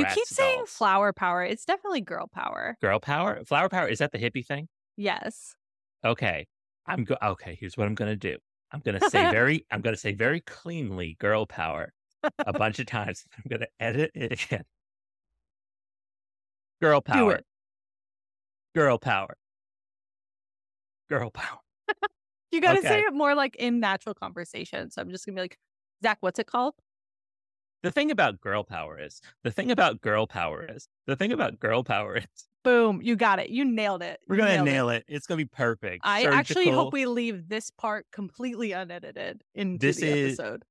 You keep saying dolls. flower power. It's definitely girl power. girl power, flower power. Is that the hippie thing? Yes. Okay, I'm go. Okay, here's what I'm gonna do. I'm gonna say very. I'm gonna say very cleanly, girl power, a bunch of times. I'm gonna edit it again. Girl power. Girl power. Girl power. You got to say it more like in natural conversation. So I'm just going to be like, Zach, what's it called? The thing about girl power is the thing about girl power is the thing about girl power is Boom. You got it. You nailed it. we're gonna nail it. It's gonna be perfect. I actually hope we leave this part completely unedited in This the is- episode.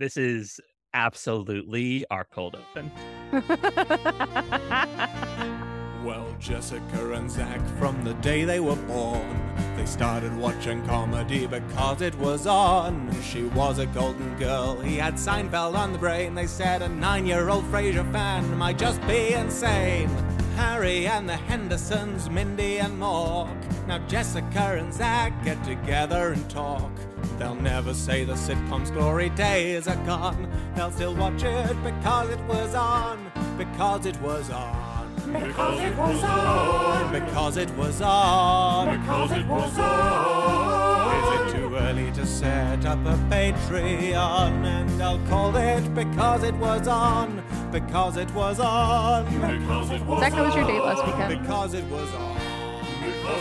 This is absolutely our cold open. Well, Jessica and Zach, from the day they were born, they started watching comedy because it was on. She was a golden girl, he had Seinfeld on the brain. They said a nine year old Frasier fan might just be insane. Harry and the Hendersons, Mindy and Mork. Now Jessica and Zach get together and talk. They'll never say the sitcom's glory days are gone. They'll still watch it because it was on. Because it was on. Because it was on. Because it was on. Because it was on. Is it too early to set up a Patreon? And I'll call it because it was on. Because it was on. Because it was Zach, how was your date last weekend? Because it was on.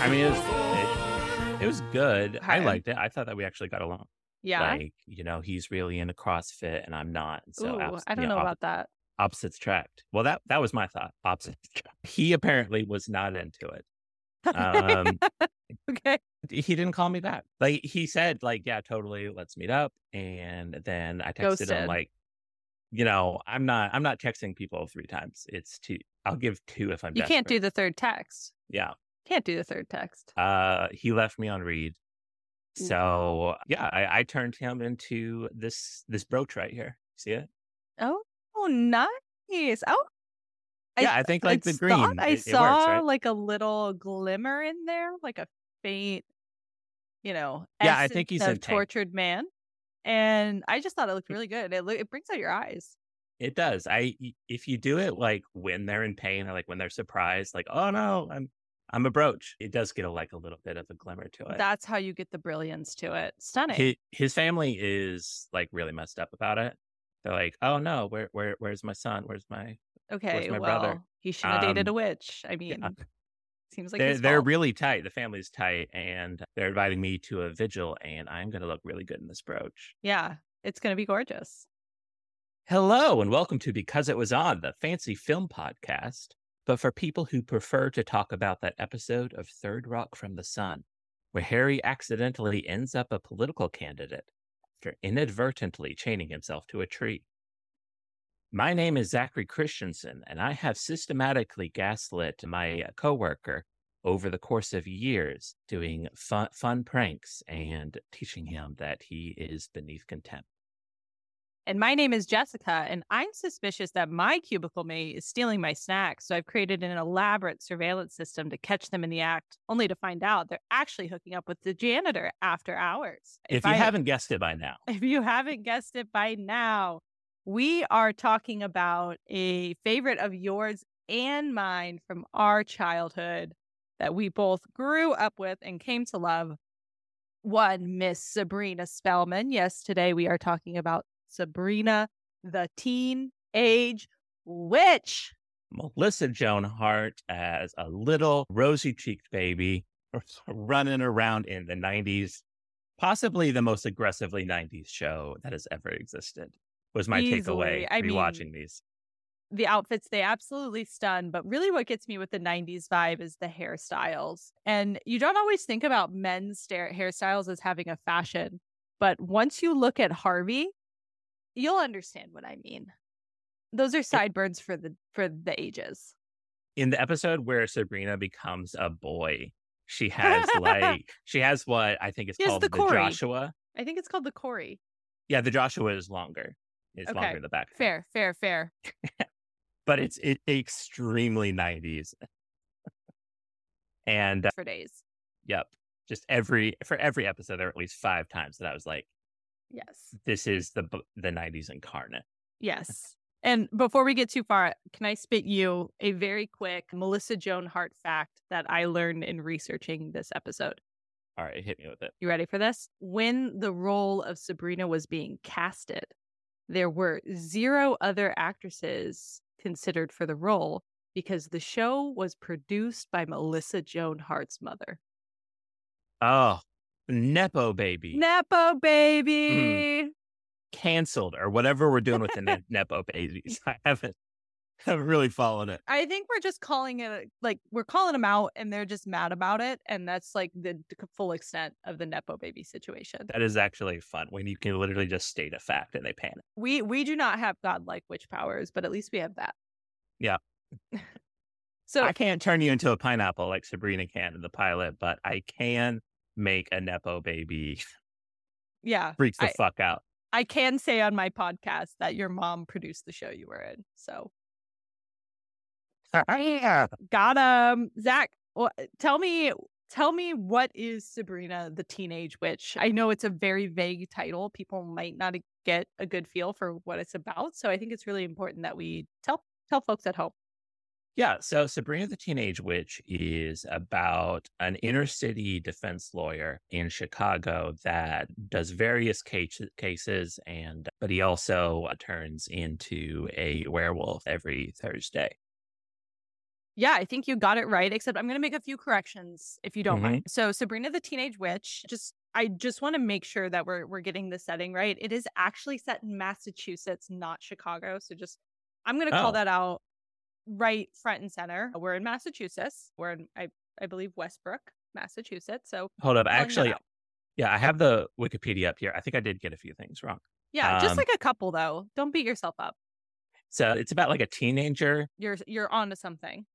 I mean, it was it, it was good. I liked it. I thought that we actually got along. Yeah. Like, you know, he's really into CrossFit and I'm not. And so Ooh, abs- I don't you know op- about that. Opposites tracked. Well, that that was my thought. Opposites tracked. He apparently was not into it. Um, okay. he didn't call me back. Like he said, like, yeah, totally, let's meet up. And then I texted him like, you know, I'm not I'm not texting people three times. It's two. I'll give two if I'm You can't do the third text. Yeah. Can't do the third text. Uh he left me on read. So yeah, I, I turned him into this this brooch right here. See it? Oh, oh, nice. Oh, yeah, I think like the green. I it, it saw works, right? like a little glimmer in there, like a faint, you know. Yeah, I think he's a tortured man, and I just thought it looked really good. It loo- it brings out your eyes. It does. I if you do it like when they're in pain or like when they're surprised, like oh no, I'm I'm a brooch. It does get a, like a little bit of a glimmer to it. That's how you get the brilliance to it. Stunning. his, his family is like really messed up about it. They're like, oh no, where where where's my son? Where's my? okay, Where's my well, brother? he should have dated a Um, witch. I mean, Yeah. seems like they're they're really tight. The family's tight, and they're inviting me to a vigil, and I'm gonna look really good in this brooch. yeah, it's gonna be gorgeous. Hello, and welcome to Because It Was On, the fancy film podcast. But for people who prefer to talk about that episode of Third Rock from the Sun, where Harry accidentally ends up a political candidate after inadvertently chaining himself to a tree. My name is Zachary Christensen, and I have systematically gaslit my uh, coworker over the course of years, doing fun, fun pranks and teaching him that he is beneath contempt. And my name is Jessica, and I'm suspicious that my cubicle mate is stealing my snacks. So I've created an elaborate surveillance system to catch them in the act, only to find out they're actually hooking up with the janitor after hours. If, you I- haven't guessed it by now, if you haven't guessed it by now, we are talking about a favorite of yours and mine from our childhood that we both grew up with and came to love. One, Miss Sabrina Spellman. Yes, today we are talking about Sabrina, the teen age witch. Melissa Joan Hart as a little rosy cheeked baby running around in the 90s, possibly the most aggressively 90s show that has ever existed, was my takeaway Easily. I rewatching mean, these. the outfits they absolutely stun but really what gets me with the 90s vibe is the hairstyles and you don't always think about men's hairstyles as having a fashion but once you look at harvey you'll understand what i mean those are sideburns for the for the ages In the episode where Sabrina becomes a boy, she has like, she has what I think is Yes, called the the, Joshua. i think it's called the corey Yeah, the Joshua is longer. It's Okay, longer in the back. fair fair fair But it's it, extremely 90s. and uh, for days Yep. Just every for every episode, there were at least five times that I was like, yes "This is the the '90s incarnate." yes And before we get too far, can I spit you a very quick Melissa Joan Hart fact that I learned in researching this episode? All right, hit me with it. You ready for this? When the role of Sabrina was being casted, there were zero other actresses considered for the role because the show was produced by Melissa Joan Hart's mother. Oh, Nepo baby. Nepo baby. Mm-hmm. Canceled or whatever we're doing with the ne- Nepo babies. I haven't haven't really followed it. I think we're just calling it like we're calling them out and they're just mad about it. And that's like the, the full extent of the Nepo baby situation. That is actually fun when you can literally just state a fact and they panic. We we do not have godlike witch powers, but at least we have that. Yeah. so I can't turn you into a pineapple like Sabrina can in the pilot, but I can make a Nepo baby yeah. freaks the I, fuck out. I can say on my podcast that your mom produced the show you were in. So yeah. got um Zach. Tell me, tell me what is Sabrina the Teenage Witch? I know it's a very vague title. People might not get a good feel for what it's about. So I think it's really important that we tell tell folks at home. Yeah, so Sabrina the Teenage Witch is about an inner city defense lawyer in Chicago that does various case- cases and but he also turns into a werewolf every Thursday. Yeah, I think you got it right, except I'm going to make a few corrections if you don't Mhm. mind. So Sabrina the Teenage Witch, just I just want to make sure that we're we're getting the setting right. It is actually set in Massachusetts, not Chicago. So just I'm going to call Oh. that out right front and center. We're in Massachusetts. We're in I I believe Westbrook, Massachusetts. So Hold up, actually yeah, I have the Wikipedia up here. I think I did get a few things wrong. yeah, just Um, like a couple though. Don't beat yourself up. So it's about like a teenager You're you're onto something.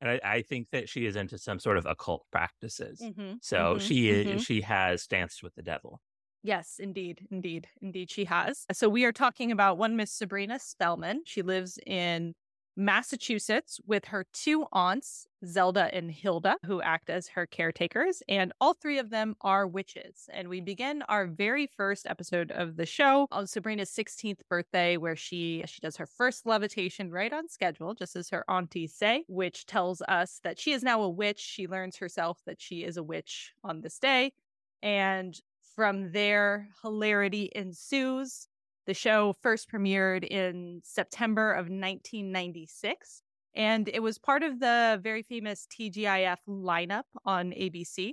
and I, I think that she is into some sort of occult practices. Mhm, So mhm, she is, mhm. she has danced with the devil. Yes, indeed, indeed, indeed, she has. So we are talking about one Miss Sabrina Spellman. She lives in Massachusetts with her two aunts, Zelda and Hilda, who act as her caretakers, and all three of them are witches. And we begin our very first episode of the show on Sabrina's 16th birthday, where she she does her first levitation right on schedule, just as her aunties say, which tells us that she is now a witch. She learns herself that she is a witch on this day. And from there, hilarity ensues. The show first premiered in September of 1996, and it was part of the very famous TGIF lineup on ABC.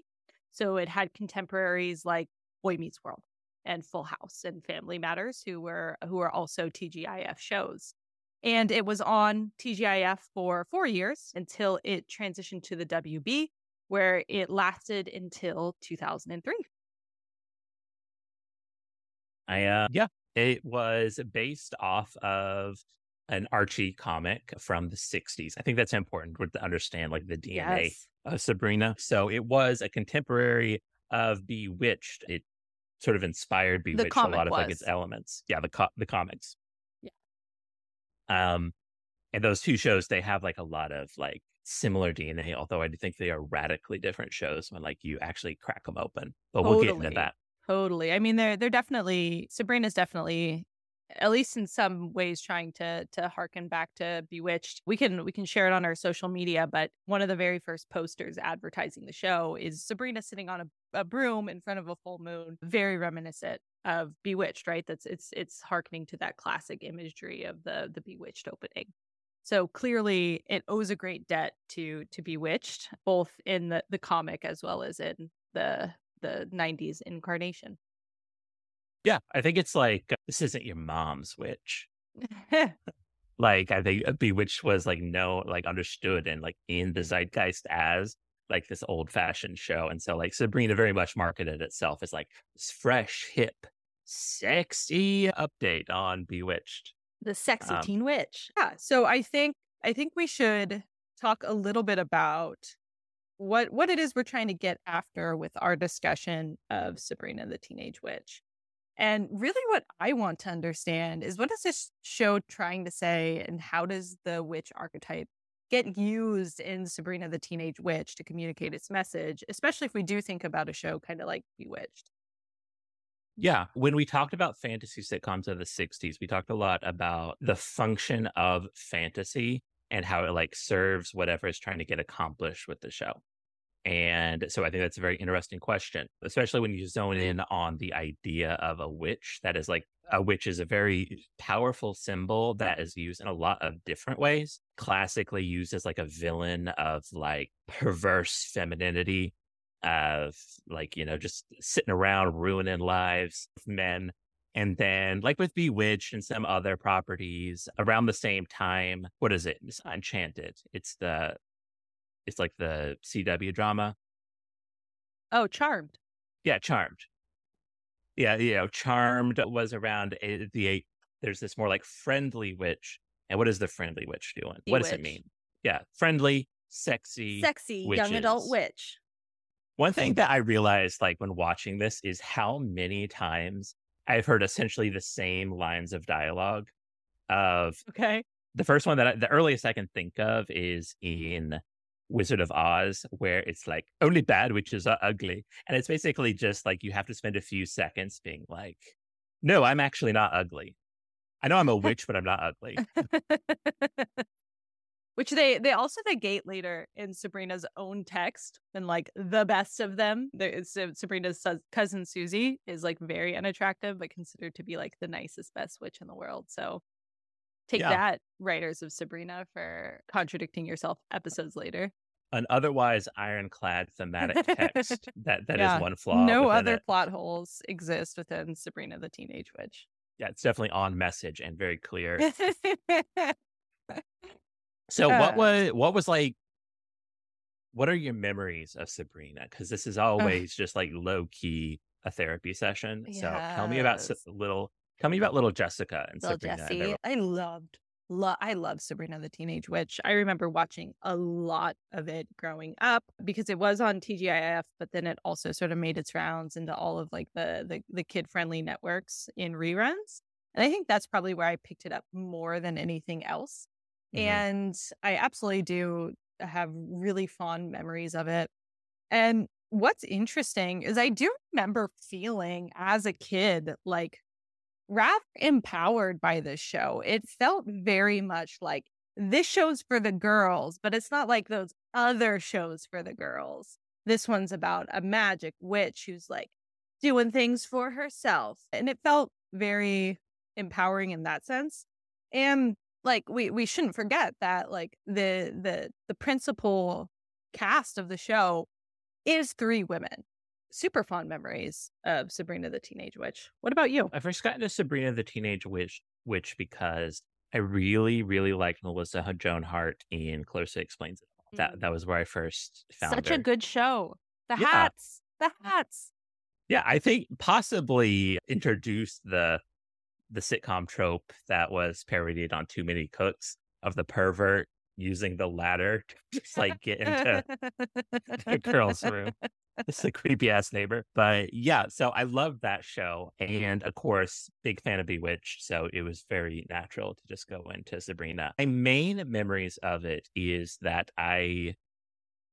So it had contemporaries like Boy Meets World and Full House and Family Matters, who were who were also TGIF shows. And it was on TGIF for four years until it transitioned to the WB, where it lasted until 2003. I uh yeah, it was based off of an Archie comic from the 60s. I think that's important to understand like the DNA Yes. of Sabrina. So it was a contemporary of Bewitched. It sort of inspired Bewitched a lot of like its elements. Yeah, the co- the comics. Yeah. Um and those two shows they have like a lot of like similar DNA, although I do think they are radically different shows when like you actually crack them open. But we'll get into that. Totally. I mean, they're they're definitely Sabrina's definitely, at least in some ways, trying to to harken back to Bewitched. We can we can share it on our social media, but one of the very first posters advertising the show is Sabrina sitting on a, a broom in front of a full moon, very reminiscent of Bewitched, right? That's it's it's harkening to that classic imagery of the the Bewitched opening. So clearly, it owes a great debt to to Bewitched, both in the the comic as well as in the the 90s incarnation. Yeah, I think it's like uh, this isn't your mom's witch. Like I think uh, Bewitched was like no like understood and like in the zeitgeist as like this old fashioned show, and so like Sabrina very much marketed itself as like this fresh, hip, sexy update on Bewitched. the sexy Um, teen witch. Yeah. So I think I think we should talk a little bit about what what it is we're trying to get after with our discussion of Sabrina the Teenage Witch. And really what I want to understand is what is this show trying to say and how does the witch archetype get used in Sabrina the Teenage Witch to communicate its message, especially if we do think about a show kind of like Bewitched. Yeah. When we talked about fantasy sitcoms of the 60s, we talked a lot about the function of fantasy and how it like serves whatever is trying to get accomplished with the show. And so I think that's a very interesting question, especially when you zone mm-hmm. in on the idea of a witch. That is like a witch is a very powerful symbol that is used in a lot of different ways. Classically used as like a villain of like perverse femininity, of like, you know, just sitting around ruining lives of men. And then, like with Bewitched and some other properties around the same time, what is it? It's Enchanted. It's the it's like the CW drama. Oh, Charmed. Yeah, Charmed. Yeah, you know, Charmed was around a, the eight. There's this more like friendly witch. And what is the friendly witch doing? What does it mean? Yeah, friendly, sexy, sexy young adult witch. One thing that I realized, like when watching this, is how many times I've heard essentially the same lines of dialogue. Of okay, the first one that I, the earliest I can think of is in Wizard of Oz, where it's like only bad witches are ugly. And it's basically just like you have to spend a few seconds being like, no, I'm actually not ugly. I know I'm a witch, but I'm not ugly. Which they they also negate later in Sabrina's own text and like the best of them. There, Sabrina's cousin Susie is like very unattractive, but considered to be like the nicest, best witch in the world. So Take yeah. that, writers of Sabrina, for contradicting yourself episodes later. An otherwise ironclad thematic text that that yeah. is one flaw. No other it. plot holes exist within Sabrina the Teenage Witch. Yeah, it's definitely on message and very clear. so uh, what was what was like what are your memories of Sabrina? Because this is always uh, just like low key a therapy session. Yes. So tell me about a little Tell me about little Jessica and little Sabrina. Jessie. I loved, lo- I love Sabrina the Teenage Witch. I remember watching a lot of it growing up because it was on TGIF, but then it also sort of made its rounds into all of like the the, the kid friendly networks in reruns. And I think that's probably where I picked it up more than anything else. Mm-hmm. And I absolutely do have really fond memories of it. And what's interesting is I do remember feeling as a kid like rather empowered by this show. It felt very much like this show's for the girls, but it's not like those other shows for the girls. This one's about a magic witch who's like doing things for herself. And it felt very empowering in that sense. And like we we shouldn't forget that like the the the principal cast of the show is three women super fond memories of Sabrina the Teenage Witch. What about you? I first got into Sabrina the Teenage Witch, Witch because I really, really liked Melissa Joan Hart in Clarissa Explains It All. That mm. that was where I first found Such her. a good show. The yeah. hats. The hats. Yeah, I think possibly introduced the the sitcom trope that was parodied on Too Many Cooks of the pervert using the ladder to just like get into the girl's room. It's a creepy ass neighbor. But yeah, so I loved that show. And of course, big fan of Bewitched. So it was very natural to just go into Sabrina. My main memories of it is that I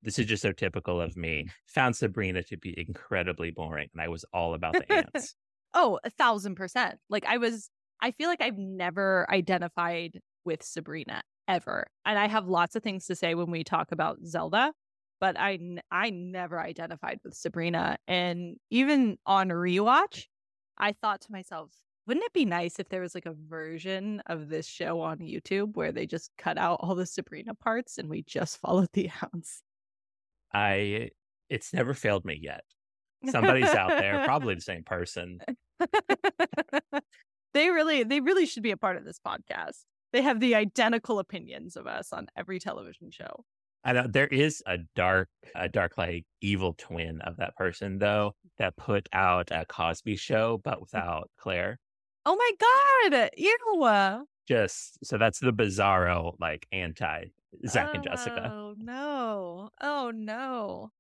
this is just so typical of me, found Sabrina to be incredibly boring. And I was all about the aunts. oh, a thousand percent. Like I was, I feel like I've never identified with Sabrina ever. And I have lots of things to say when we talk about Zelda, but I I never identified with Sabrina. And even on rewatch, I thought to myself, wouldn't it be nice if there was like a version of this show on YouTube where they just cut out all the Sabrina parts and we just followed the hounds? I it's never failed me yet. Somebody's out there, probably the same person. they really they really should be a part of this podcast. They have the identical opinions of us on every television show. I know there is a dark, a dark like evil twin of that person though that put out a Cosby show, but mm. without Claire. Oh my god! Ew. Just so that's the bizarro like anti Zach oh, and Jessica. Oh no! Oh no!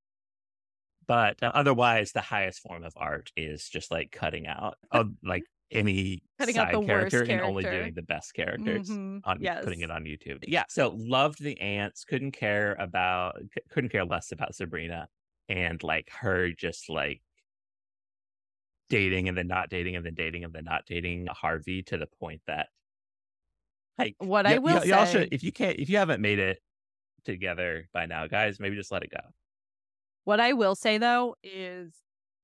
But uh, otherwise, the highest form of art is just like cutting out, of, like any side character, character, and only doing the best characters mm-hmm. on yes. putting it on YouTube. Yeah, so loved the aunts. Couldn't care about. Couldn't care less about Sabrina and like her just like dating and then not dating and then dating and then not dating Harvey to the point that like What y- I will y- y'all say- should if you can't if you haven't made it together by now, guys, maybe just let it go. What I will say though is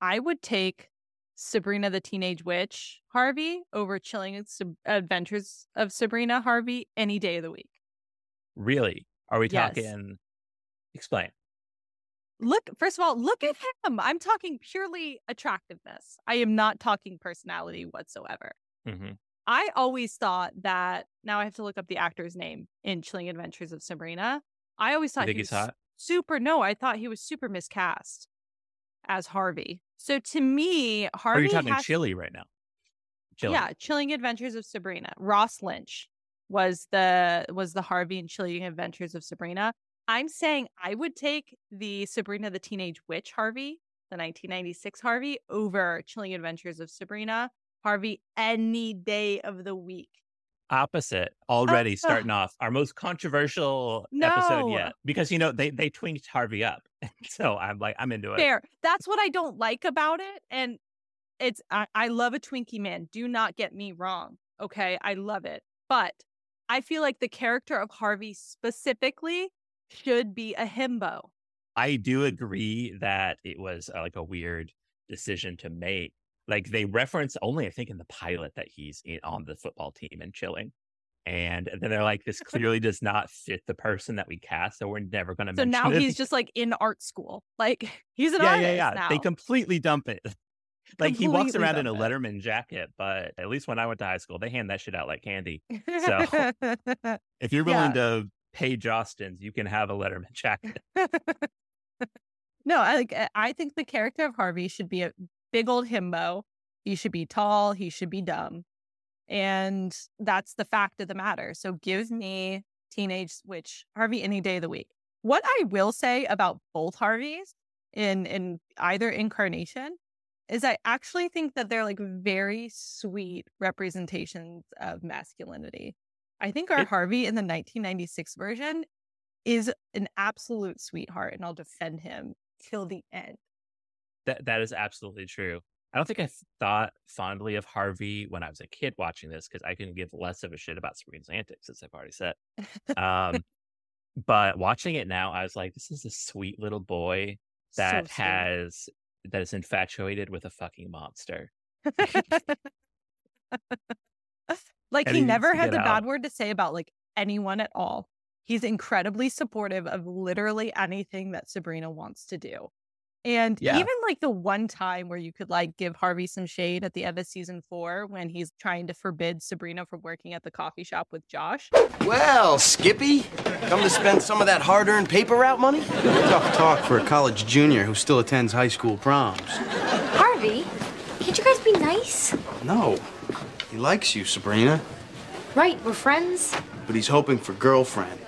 I would take Sabrina the Teenage Witch Harvey over Chilling Adventures of Sabrina Harvey any day of the week. Really? Are we Yes. talking explain. Look, first of all, look at him. I'm talking purely attractiveness. I am not talking personality whatsoever. hmm I always thought that now I have to look up the actor's name in Chilling Adventures of Sabrina. I always thought he he's was hot? super no, I thought he was super miscast as Harvey. So to me, Harvey are you talking has- chili right now? Chili. Yeah, Chilling Adventures of Sabrina. Ross Lynch was the was the Harvey and Chilling Adventures of Sabrina. I'm saying I would take the Sabrina the Teenage Witch Harvey, the 1996 Harvey, over Chilling Adventures of Sabrina Harvey any day of the week. Opposite already Ah. starting off our most controversial episode No. yet because you know they they twinked Harvey up. so I'm like I'm into it. Fair. That's what I don't like about it. And it's I, I love a Twinkie man. Do not get me wrong. Okay. I love it. But I feel like the character of Harvey specifically should be a himbo. I do agree that it was uh, like a weird decision to make. Like they reference only, I think, in the pilot that he's in, on the football team and chilling. And then they're like, this clearly does not fit the person that we cast, so we're never going to So now it. he's just like in art school. Like he's an yeah, artist yeah, yeah. now. They completely dump it. like he walks around in a. Letterman jacket, but at least when I went to high school, they hand that shit out like candy. So- If you're willing to pay Jostens, you can have a Letterman jacket. no, I like I think the character of Harvey should be a big old himbo. He should be tall, he should be dumb. And that's the fact of the matter. So give me teenage witch Harvey any day of the week. What I will say about both Harveys in in either incarnation is I actually think that they're like very sweet representations of masculinity. I think our It- Harvey in the 1996 version is an absolute sweetheart and I'll defend him till the end. That that is absolutely true. I don't think I thought fondly of Harvey when I was a kid watching this because I can give less of a shit about Sabrina's antics, as I've already said. Um, but watching it now, I was like, this is a sweet little boy that sweet. has that is infatuated with a fucking monster. like And he never had the out. bad word to say about like anyone at all. He's incredibly supportive of literally anything that Sabrina wants to do. And Yeah. even like the one time where you could like give Harvey some shade at the end of season four when he's trying to forbid Sabrina from working at the coffee shop with Josh. Well, Skippy, come to spend some of that hard-earned paper route money? Tough talk for a college junior who still attends high school proms. Harvey, can't you guys be nice? No. He likes you, Sabrina, Right, we're friends. but he's hoping for girlfriend.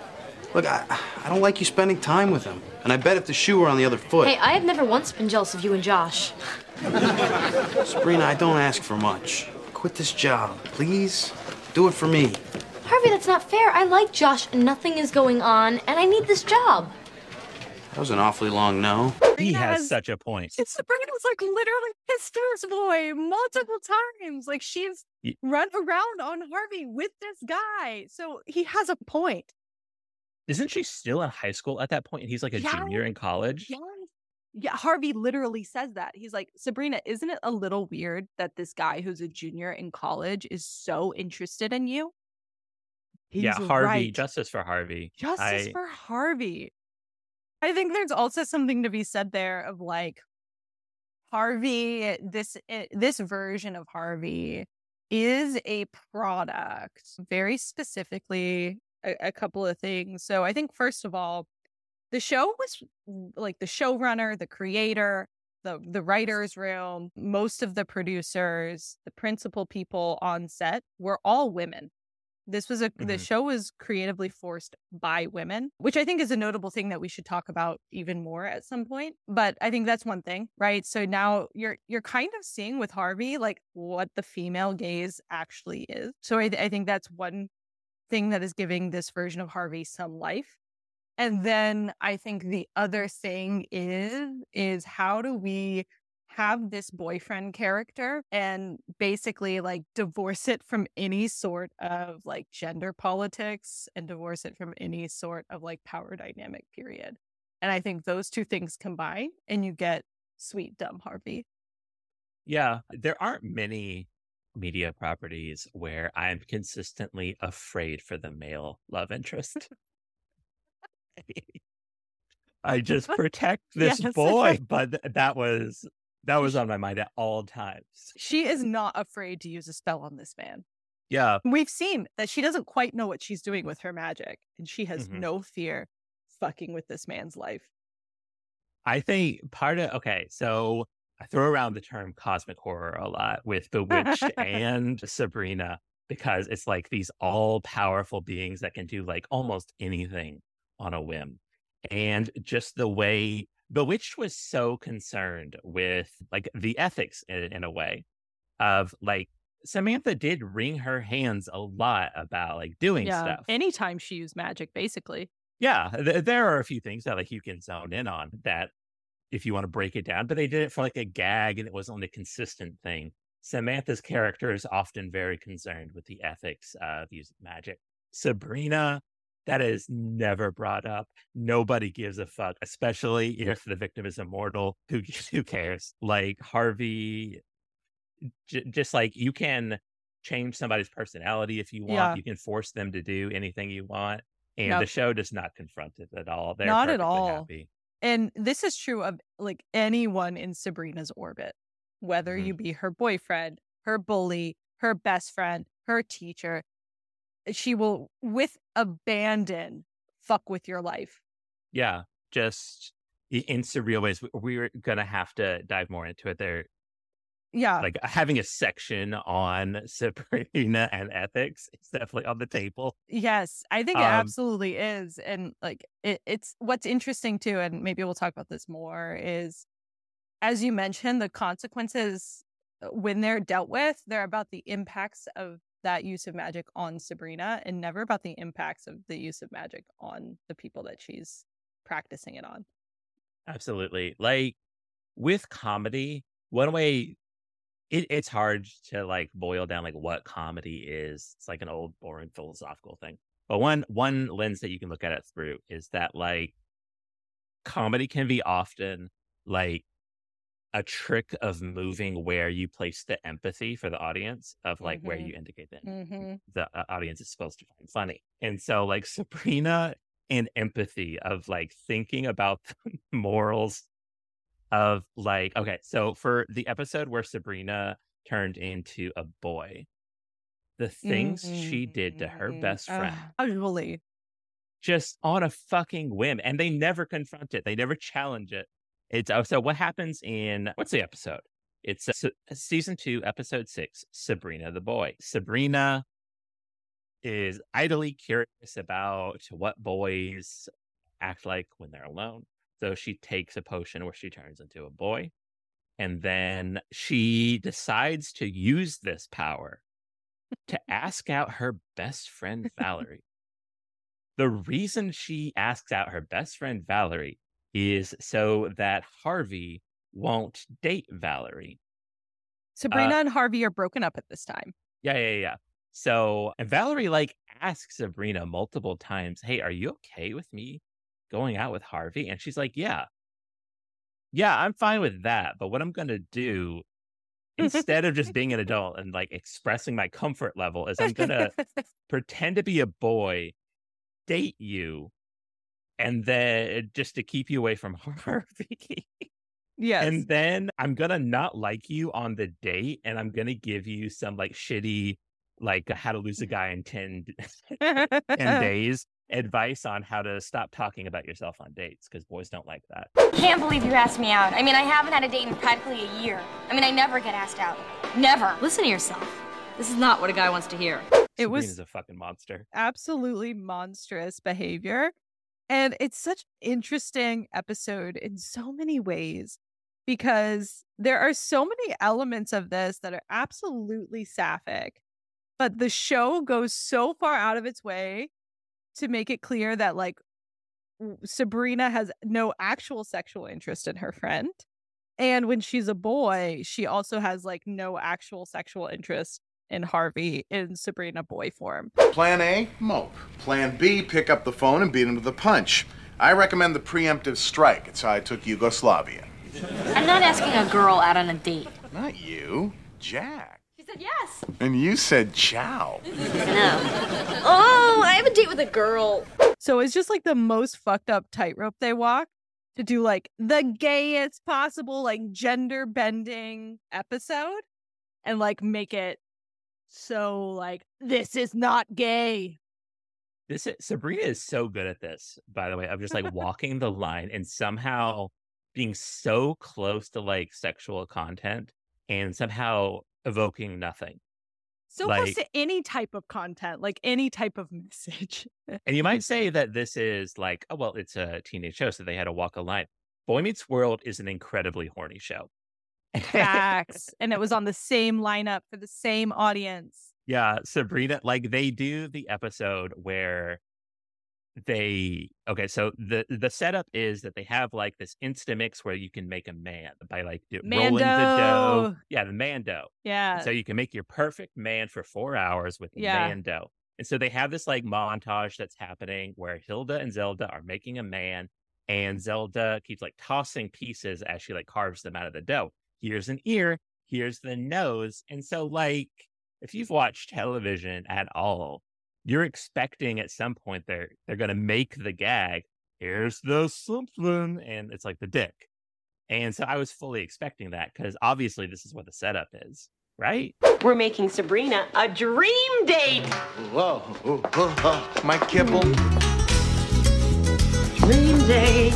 Look, I, I don't like you spending time with him. And I bet if the shoe were on the other foot. Hey, I have never once been jealous of you and Josh. Sabrina, I don't ask for much. Quit this job, please. Do it for me. Harvey, that's not fair. I like Josh and nothing is going on, and I need this job. That was an awfully long no. He Sabrina has such a point. And Sabrina's like literally pissed at this boy multiple times. Like she's Ye- run around on Harvey with this guy. So he has a point. Isn't she still in high school at that point? And he's like a Yeah. junior in college. Yes. Yeah, Harvey literally says that. He's like, Sabrina, isn't it a little weird that this guy who's a junior in college is so interested in you? yeah, Harvey. right. Justice for Harvey. Justice I- for Harvey. I think there's also something to be said there of like Harvey, this eh, this version of Harvey is a product, very specifically a, a couple of things. So I think first of all, the show was like the showrunner, the creator, the the writers room, most of the producers, the principal people on set were all women. This was a the Mhm. show was creatively forced by women, which I think is a notable thing that we should talk about even more at some point. But I think that's one thing, right? So now you're you're kind of seeing with Harvey like what the female gaze actually is. So I, I think that's one thing that is giving this version of Harvey some life. And then I think the other thing is is how do we have this boyfriend character and basically like divorce it from any sort of like gender politics and divorce it from any sort of like power dynamic period. And I think those two things combine and you get sweet dumb Harvey. Yeah, there aren't many media properties where I'm consistently afraid for the male love interest. I just protect this Yes. boy, but th- that was that was on my mind at all times. She is not afraid to use a spell on this man. Yeah, We've seen that she doesn't quite know what she's doing with her magic, and she has Mhm. no fear fucking with this man's life. I think part of okay, so I throw around the term cosmic horror a lot with Bewitched and Sabrina because it's like these all powerful beings that can do like almost anything on a whim. And just the way Bewitched was so concerned with like the ethics in, in a way of like Samantha did wring her hands a lot about like doing stuff. Anytime she used magic, basically. Yeah, th- there are a few things that like you can zone in on that if you want to break it down, but they did it for like a gag and it wasn't a consistent thing. Samantha's character is often very concerned with the ethics of using magic. Sabrina, that is never brought up. Nobody gives a fuck, especially if the victim is immortal. Who who cares? Like Harvey, j- just like you can change somebody's personality if you want. Yeah. You can force them to do anything you want. And the show does not confront it at all. They're Not at all. Happy. And this is true of like anyone in Sabrina's orbit, whether Mhm. you be her boyfriend, her bully, her best friend, her teacher. She will, with abandon, fuck with your life. Yeah, just in surreal ways. We're gonna have to dive more into it. There, Yeah. like having a section on Sabrina and ethics is definitely on the table. Yes, I think it Um, absolutely is. And like it, it's what's interesting too, and maybe we'll talk about this more, is as you mentioned, the consequences uh, when they're dealt with, they're about the impacts of that use of magic on Sabrina and never about the impacts of the use of magic on the people that she's practicing it on. Absolutely. Like with comedy, one way it, it's hard to like boil down like what comedy is. It's like an old boring philosophical thing. But one one lens that you can look at it through is that like comedy can be often like a trick of moving where you place the empathy for the audience of like where Mhm. you indicate that Mm-hmm. the uh, audience is supposed to find funny. And so like Sabrina and empathy of like thinking about the morals of like okay, so for the episode where Sabrina turned into a boy, the things she did to her best friend Casually. just on a fucking whim and they never confront it they never challenge it. It's oh, so what happens in what's the episode? It's uh, se- season two episode six sabrina the boy. Sabrina is idly curious about what boys act like when they're alone so she takes a potion where she turns into a boy and then she decides to use this power to ask out her best friend valerie the reason she asks out her best friend Valerie is so that Harvey won't date Valerie. Uh, Sabrina and Harvey are broken up at this time. Yeah, yeah, yeah. So, and Valerie like asks Sabrina multiple times, Hey, are you okay with me going out with Harvey? And she's like, Yeah. Yeah, I'm fine with that. But what I'm going to do instead of just being an adult and like expressing my comfort level is I'm going to pretend to be a boy, date you, and then just to keep you away from Harvey. yes. And then I'm gonna not like you on the date, and I'm gonna give you some like shitty, like how to lose a guy in 10, 10 days advice on how to stop talking about yourself on dates because boys don't like that. Can't believe you asked me out. I mean, I haven't had a date in practically a year. I mean, I never get asked out. Never. Listen to yourself. This is not what a guy wants to hear. It was- a fucking monster. absolutely monstrous behavior. And it's such an interesting episode in so many ways because there are so many elements of this that are absolutely sapphic, but the show goes so far out of its way to make it clear that, like, Sabrina has no actual sexual interest in her friend. And when she's a boy, she also has like no actual sexual interest in Harvey in Sabrina boy form. Plan A, mope. Plan B, pick up the phone and beat him to the punch. I recommend the preemptive strike. It's how I took Yugoslavia. I'm not asking a girl out on a date. Not you, Jack. She said yes. And you said ciao. No. Oh, I have a date with a girl. So it's just like the most fucked up tightrope they walk to do like the gayest possible, like gender bending episode and like make it so like this is not gay. This is, Sabrina is so good at this, by the way, of just like walking the line and somehow being so close to like sexual content and somehow evoking nothing. So close to any type of content, like any type of message. And you might say that this is like, oh, well, it's a teenage show, so they had to walk a line. Boy Meets World is an incredibly horny show. Facts. and it was on the same lineup for the same audience. Yeah, Sabrina, like they do the episode where they okay, so the the setup is that they have like this insta mix where you can make a man by like do, rolling the dough. Yeah, the mando dough. Yeah. So you can make your perfect man for four hours with the Yeah. man dough. And so they have this like montage that's happening where Hilda and Zelda are making a man, and Zelda keeps like tossing pieces as she like carves them out of the dough. Here's an ear, here's the nose. And so, like, if you've watched television at all, you're expecting at some point they're they're gonna make the gag. Here's the something, and it's like the dick. And so I was fully expecting that because obviously this is what the setup is, right? We're making Sabrina a dream date. Whoa, oh, oh, oh, my kibble. Dream date.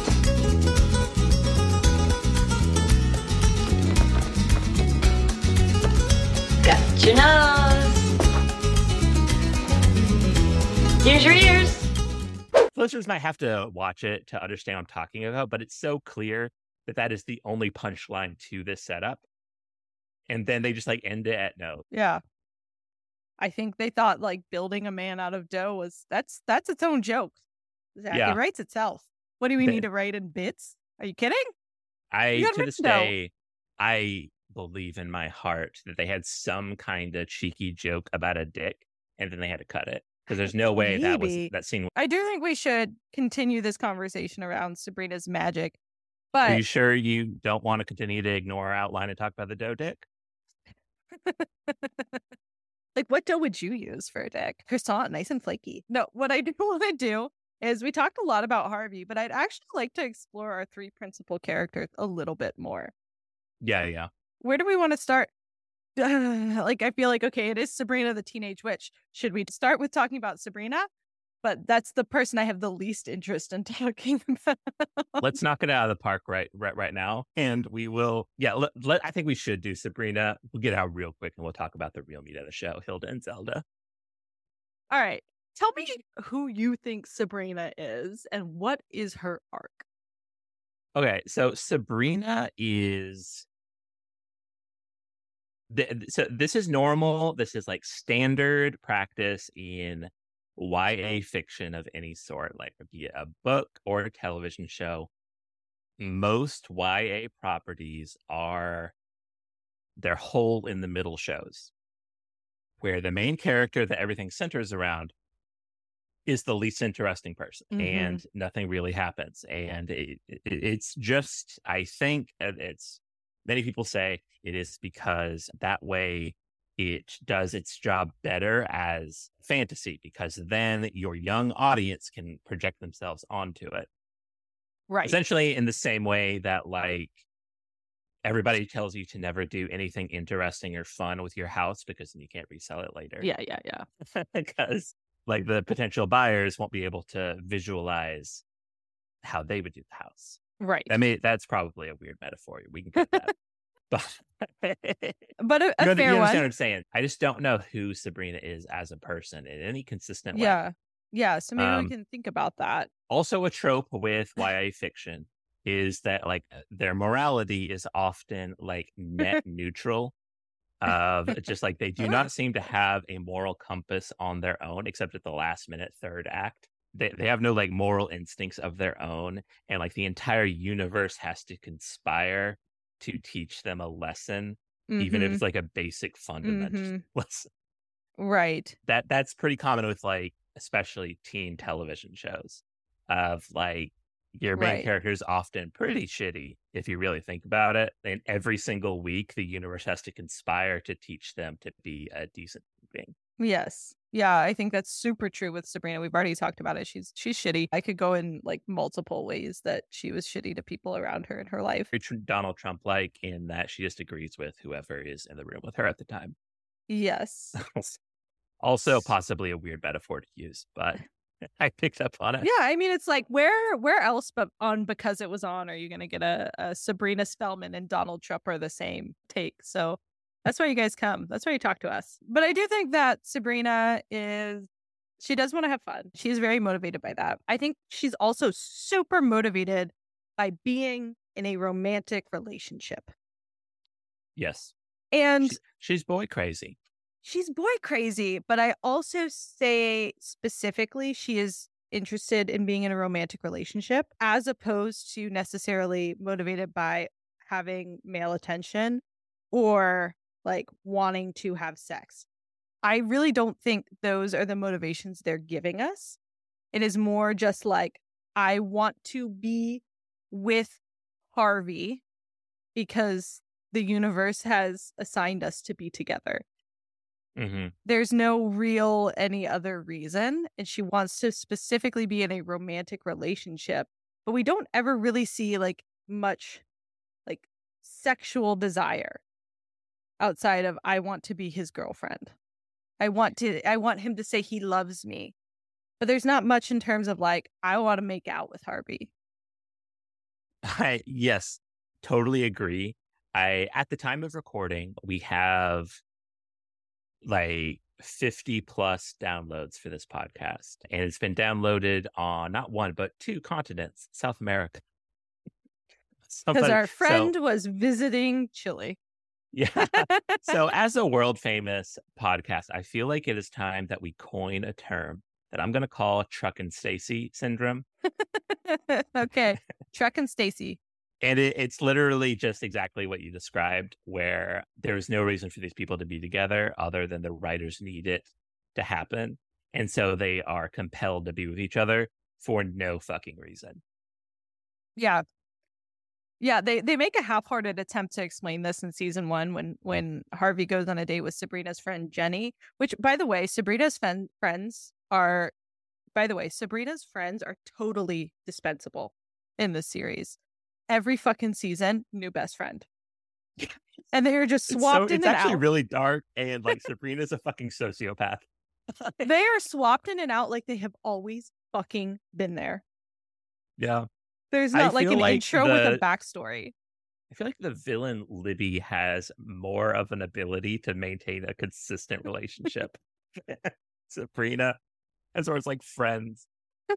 Got your nose. Here's your ears. listeners might have to watch it to understand what I'm talking about, but it's so clear that that is the only punchline to this setup. And then they just like end it at no. Yeah. I think they thought like building a man out of dough was that's that's its own joke. Zach, Yeah. It writes itself. What do we The- need to write in bits? Are you kidding? I got to this written dough. day, I believe in my heart that they had some kind of cheeky joke about a dick, and then they had to cut it because there's no way that was that scene. I do think we should continue this conversation around Sabrina's magic. But are you sure you don't want to continue to ignore our outline and talk about the dough dick? like what dough would you use for a dick? Croissant, nice and flaky. No, what I do want to do is we talked a lot about Harvey, but I'd actually like to explore our three principal characters a little bit more. Yeah, yeah. Where do we want to start? like I feel like okay, it is Sabrina the teenage witch. Should we start with talking about Sabrina? But that's the person I have the least interest in talking about. Let's knock it out of the park right right right now, and we will. Yeah, let, let, I think we should do Sabrina. We'll get out real quick, and we'll talk about the real meat of the show, Hilda and Zelda. All right. Tell me who you think Sabrina is and what is her arc? Okay, so Sabrina is. Th- So this is normal. This is like standard practice in YA fiction of any sort, like be it a book or a television show. Most YA properties are their hole in the middle shows, where the main character that everything centers around is the least interesting person Mhm. and nothing really happens and it, it, it's just i think it's many people say it is because that way it does its job better as fantasy because then your young audience can project themselves onto it Right. essentially in the same way that like everybody tells you to never do anything interesting or fun with your house because then you can't resell it later Yeah, yeah, yeah. because like the potential buyers won't be able to visualize how they would do the house. Right. I mean, that's probably a weird metaphor. We can get that. but But a, you, know, fair you understand one. what I'm saying. I just don't know who Sabrina is as a person in any consistent way. Yeah. Yeah. So maybe Um, we can think about that. Also, a trope with YA fiction is that like their morality is often like net neutral. Of just like they do not seem to have a moral compass on their own, except at the last minute third act. They they have no like moral instincts of their own, and like the entire universe has to conspire to teach them a lesson, even if Mhm. it's like a basic fundamental Mhm. lesson. Right. That that's pretty common with like especially teen television shows of like your main Right. character is often pretty shitty if you really think about it. And every single week the universe has to conspire to teach them to be a decent being. Yes. Yeah, I think that's super true with Sabrina. We've already talked about it. She's she's shitty. I could go in like multiple ways that she was shitty to people around her in her life. Very Donald Trump like in that she just agrees with whoever is in the room with her at the time. Yes. also possibly a weird metaphor to use, but I picked up on it. Yeah, I mean it's like where where else but on because it was on are you going to get a, a Sabrina Spellman and Donald Trump are the same take. So that's why you guys come. That's why you talk to us. But I do think that Sabrina is she does want to have fun. She's very motivated by that. I think she's also super motivated by being in a romantic relationship. Yes. And She's, she's boy crazy. she's boy crazy, but I also say specifically she is interested in being in a romantic relationship as opposed to necessarily motivated by having male attention or like wanting to have sex. I really don't think those are the motivations they're giving us. It is more just like, I want to be with Harvey because the universe has assigned us to be together hmm there's no real any other reason and she wants to specifically be in a romantic relationship but we don't ever really see like much like sexual desire outside of i want to be his girlfriend i want to i want him to say he loves me but there's not much in terms of like i want to make out with harvey I yes, totally agree. I at the time of recording, we have like 50 plus downloads for this podcast. And it's been downloaded on not one, but two continents, South America. because our so- friend was visiting chile yeah. so as a world famous podcast, I feel like it is time that we coin a term that I'm going to call Truck and Stacy syndrome. okay truck and stacy And it, it's literally just exactly what you described, where there's no reason for these people to be together other than the writers need it to happen. And so they are compelled to be with each other for no fucking reason. Yeah. Yeah, they they make a half-hearted attempt to explain this in season 1 when when Harvey goes on a date with Sabrina's friend Jenny, which by the way, Sabrina's fen- friends are by the way, Sabrina's friends are totally dispensable in this series. Every fucking season, new best friend. And they're just It's, so, swapped in it's actually really dark. And like Sabrina's a fucking sociopath. they are swapped in and out like they have always fucking been there. Yeah. There's I not like an like intro with a backstory. I feel like the villain Libby has more of an ability to maintain a consistent relationship. Sabrina, as far as like friends.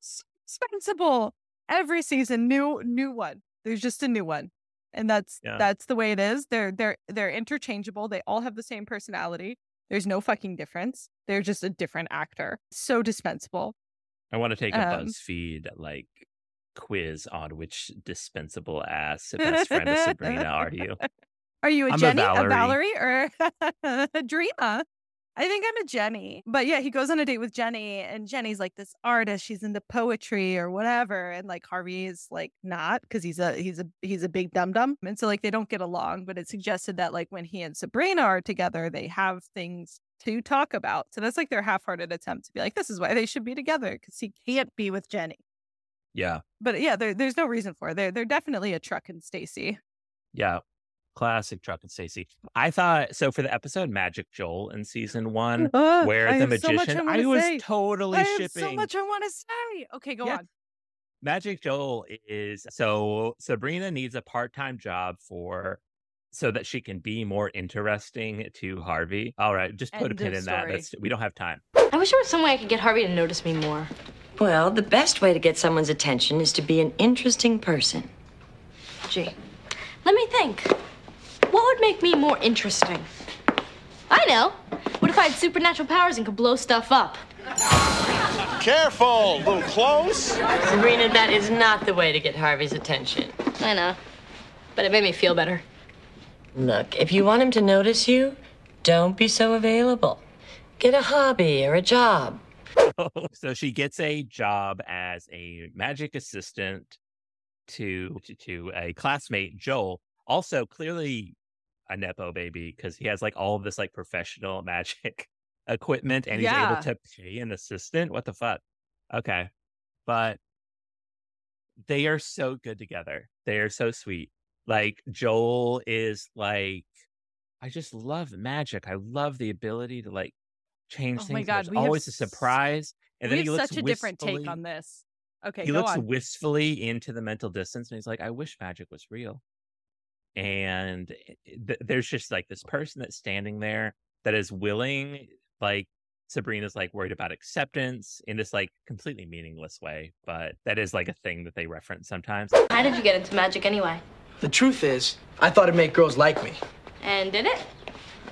s- dispensable every season new new one there's just a new one and that's Yeah. that's the way it is they're they're they're interchangeable they all have the same personality there's no fucking difference they're just a different actor so dispensable I want to take a Um, BuzzFeed like quiz on which dispensable ass best friend of Sabrina are you? are you a I'm a jenny a Valerie. valerie, or a dreama I think I'm a Jenny. But yeah, he goes on a date with Jenny, and Jenny's like this artist. She's into poetry or whatever, and like Harvey is like not because he's a he's a he's a big dum dum, and so like they don't get along. But it suggested that like when he and Sabrina are together, they have things to talk about. So that's like their half hearted attempt to be like, this is why they should be together because he can't be with Jenny. Yeah. But yeah, there, there's no reason for it. They're they're definitely a truck and Stacy. Yeah. Classic Truck and Stacy. I thought so for the episode Magic Joel in season one, Ugh, where I the have so much magician, I was say. totally I have shipping. so much I want to say. Okay, go Yeah. on. Magic Joel is so Sabrina needs a part time job for so that she can be more interesting to Harvey. All right, just put End a pin of in that. That's, we don't have time. I wish there was some way I could get Harvey to notice me more. Well, the best way to get someone's attention is to be an interesting person. Gee, let me think. What would make me more interesting? I know. What if I had supernatural powers and could blow stuff up? Careful, a little close. Sabrina, that is not the way to get Harvey's attention. I know. but it made me feel better. Look, if you want him to notice you, don't be so available. Get a hobby or a job. so she gets a job as a magic assistant to to, to a classmate Joel. Also, clearly a nepo baby because he has like all of this like professional magic equipment and he's Yeah. able to pay an assistant. What the fuck? Okay, but they are so good together. They are so sweet. Like Joel is like, I just love magic. I love the ability to like change Oh things. my God, There's we have always a s- surprise, and we then he looks such a different take on this. Okay, he go looks on. wistfully into the mental distance and he's like, I wish magic was real. And i- i- th- there's just like this person that's standing there that is willing, like Sabrina's like worried about acceptance in this like completely meaningless way, but that is like a thing that they reference sometimes. How did you get into magic anyway? The truth is, I thought it'd make girls like me. And did it?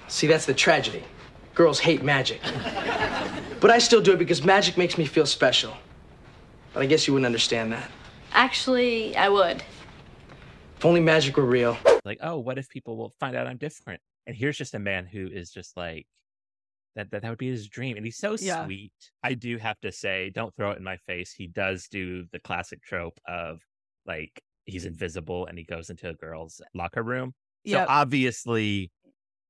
See, that's the tragedy. Girls hate magic. but I still do it because magic makes me feel special. But I guess you wouldn't understand that. Actually, I would. If only magic were real. Like, oh, what if people will find out I'm different? And here's just a man who is just like that that, that would be his dream. And he's so Yeah. sweet. I do have to say, don't throw it in my face. He does do the classic trope of like he's invisible and he goes into a girl's locker room. So Yep. obviously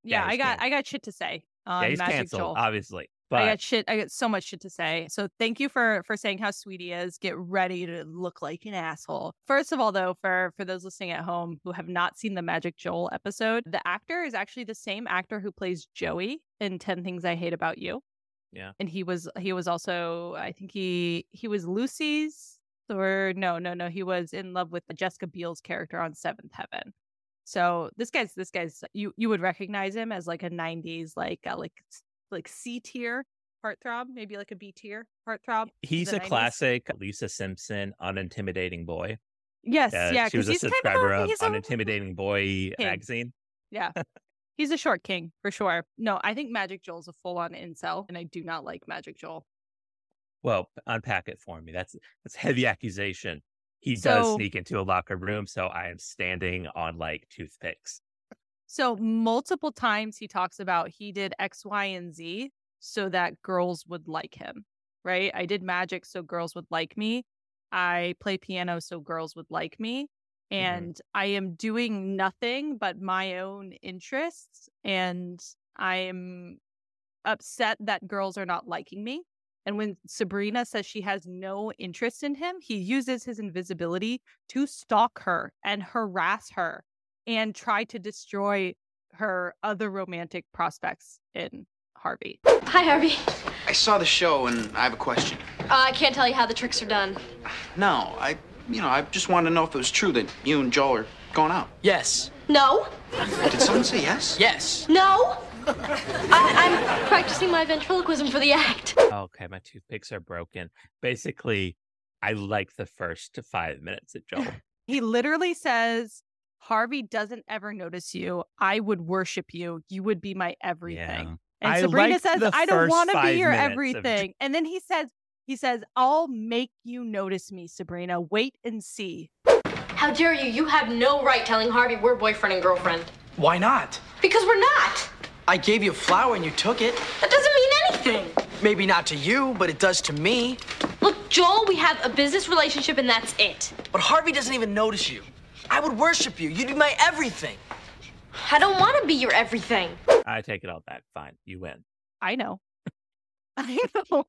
yeah, yeah, I got canceled. I got shit to say on yeah, he's Magic canceled, Joel. obviously. But I got shit. I got so much shit to say. So thank you for for saying how sweet he is. Get ready to look like an asshole. First of all, though, for for those listening at home who have not seen the Magic Joel episode, the actor is actually the same actor who plays Joey in Ten Things I Hate About You. Yeah. and he was he was also I think he he was Lucy's or no no no he was in love with the Jessica Biel's character on Seventh Heaven. So this guy's this guy's you you would recognize him as like a '90s like uh, like like C tier heartthrob, maybe like a B tier heartthrob. he's a 90s. classic Lisa Simpson unintimidating boy. Yes, Uh, yeah, she was a he's kind subscriber of a, of Unintimidating Boy King. magazine. yeah. He's a short king for sure. No, I think Magic Joel's a full on incel, and I do not like Magic Joel. Well, unpack it for me. That's that's heavy accusation. He does sneak into a locker room, so I am standing on like toothpicks. So multiple times he talks about he did X, Y, and Z so that girls would like him, right? I did magic so girls would like me. I play piano so girls would like me. Mm-hmm. And I am doing nothing but my own interests. And I am upset that girls are not liking me. And when Sabrina says she has no interest in him, he uses his invisibility to stalk her and harass her and try to destroy her other romantic prospects in Harvey. Hi, Harvey. I saw the show and I have a question. Uh, I can't tell you how the tricks are done. No, I, you know, I just wanted to know if it was true that you and Joel are going out. Yes. No. Did someone say yes? Yes. No. I, I'm practicing my ventriloquism for the act. Okay, my toothpicks are broken. Basically, I like the first five minutes of Joel. He literally says, Harvey doesn't ever notice you. I would worship you. You would be my everything. Yeah. And I Sabrina says, I don't want to be your minutes of everything. And then he says, he says, I'll make you notice me, Sabrina. Wait and see. How dare you? You have no right telling Harvey we're boyfriend and girlfriend. Why not? Because we're not. I gave you a flower and you took it. That doesn't mean anything. Maybe not to you, but it does to me. Look, Joel, we have a business relationship and that's it. But Harvey doesn't even notice you. I would worship you. You'd be my everything. I don't want to be your everything. I take it all back. Fine, you win. I know. I know.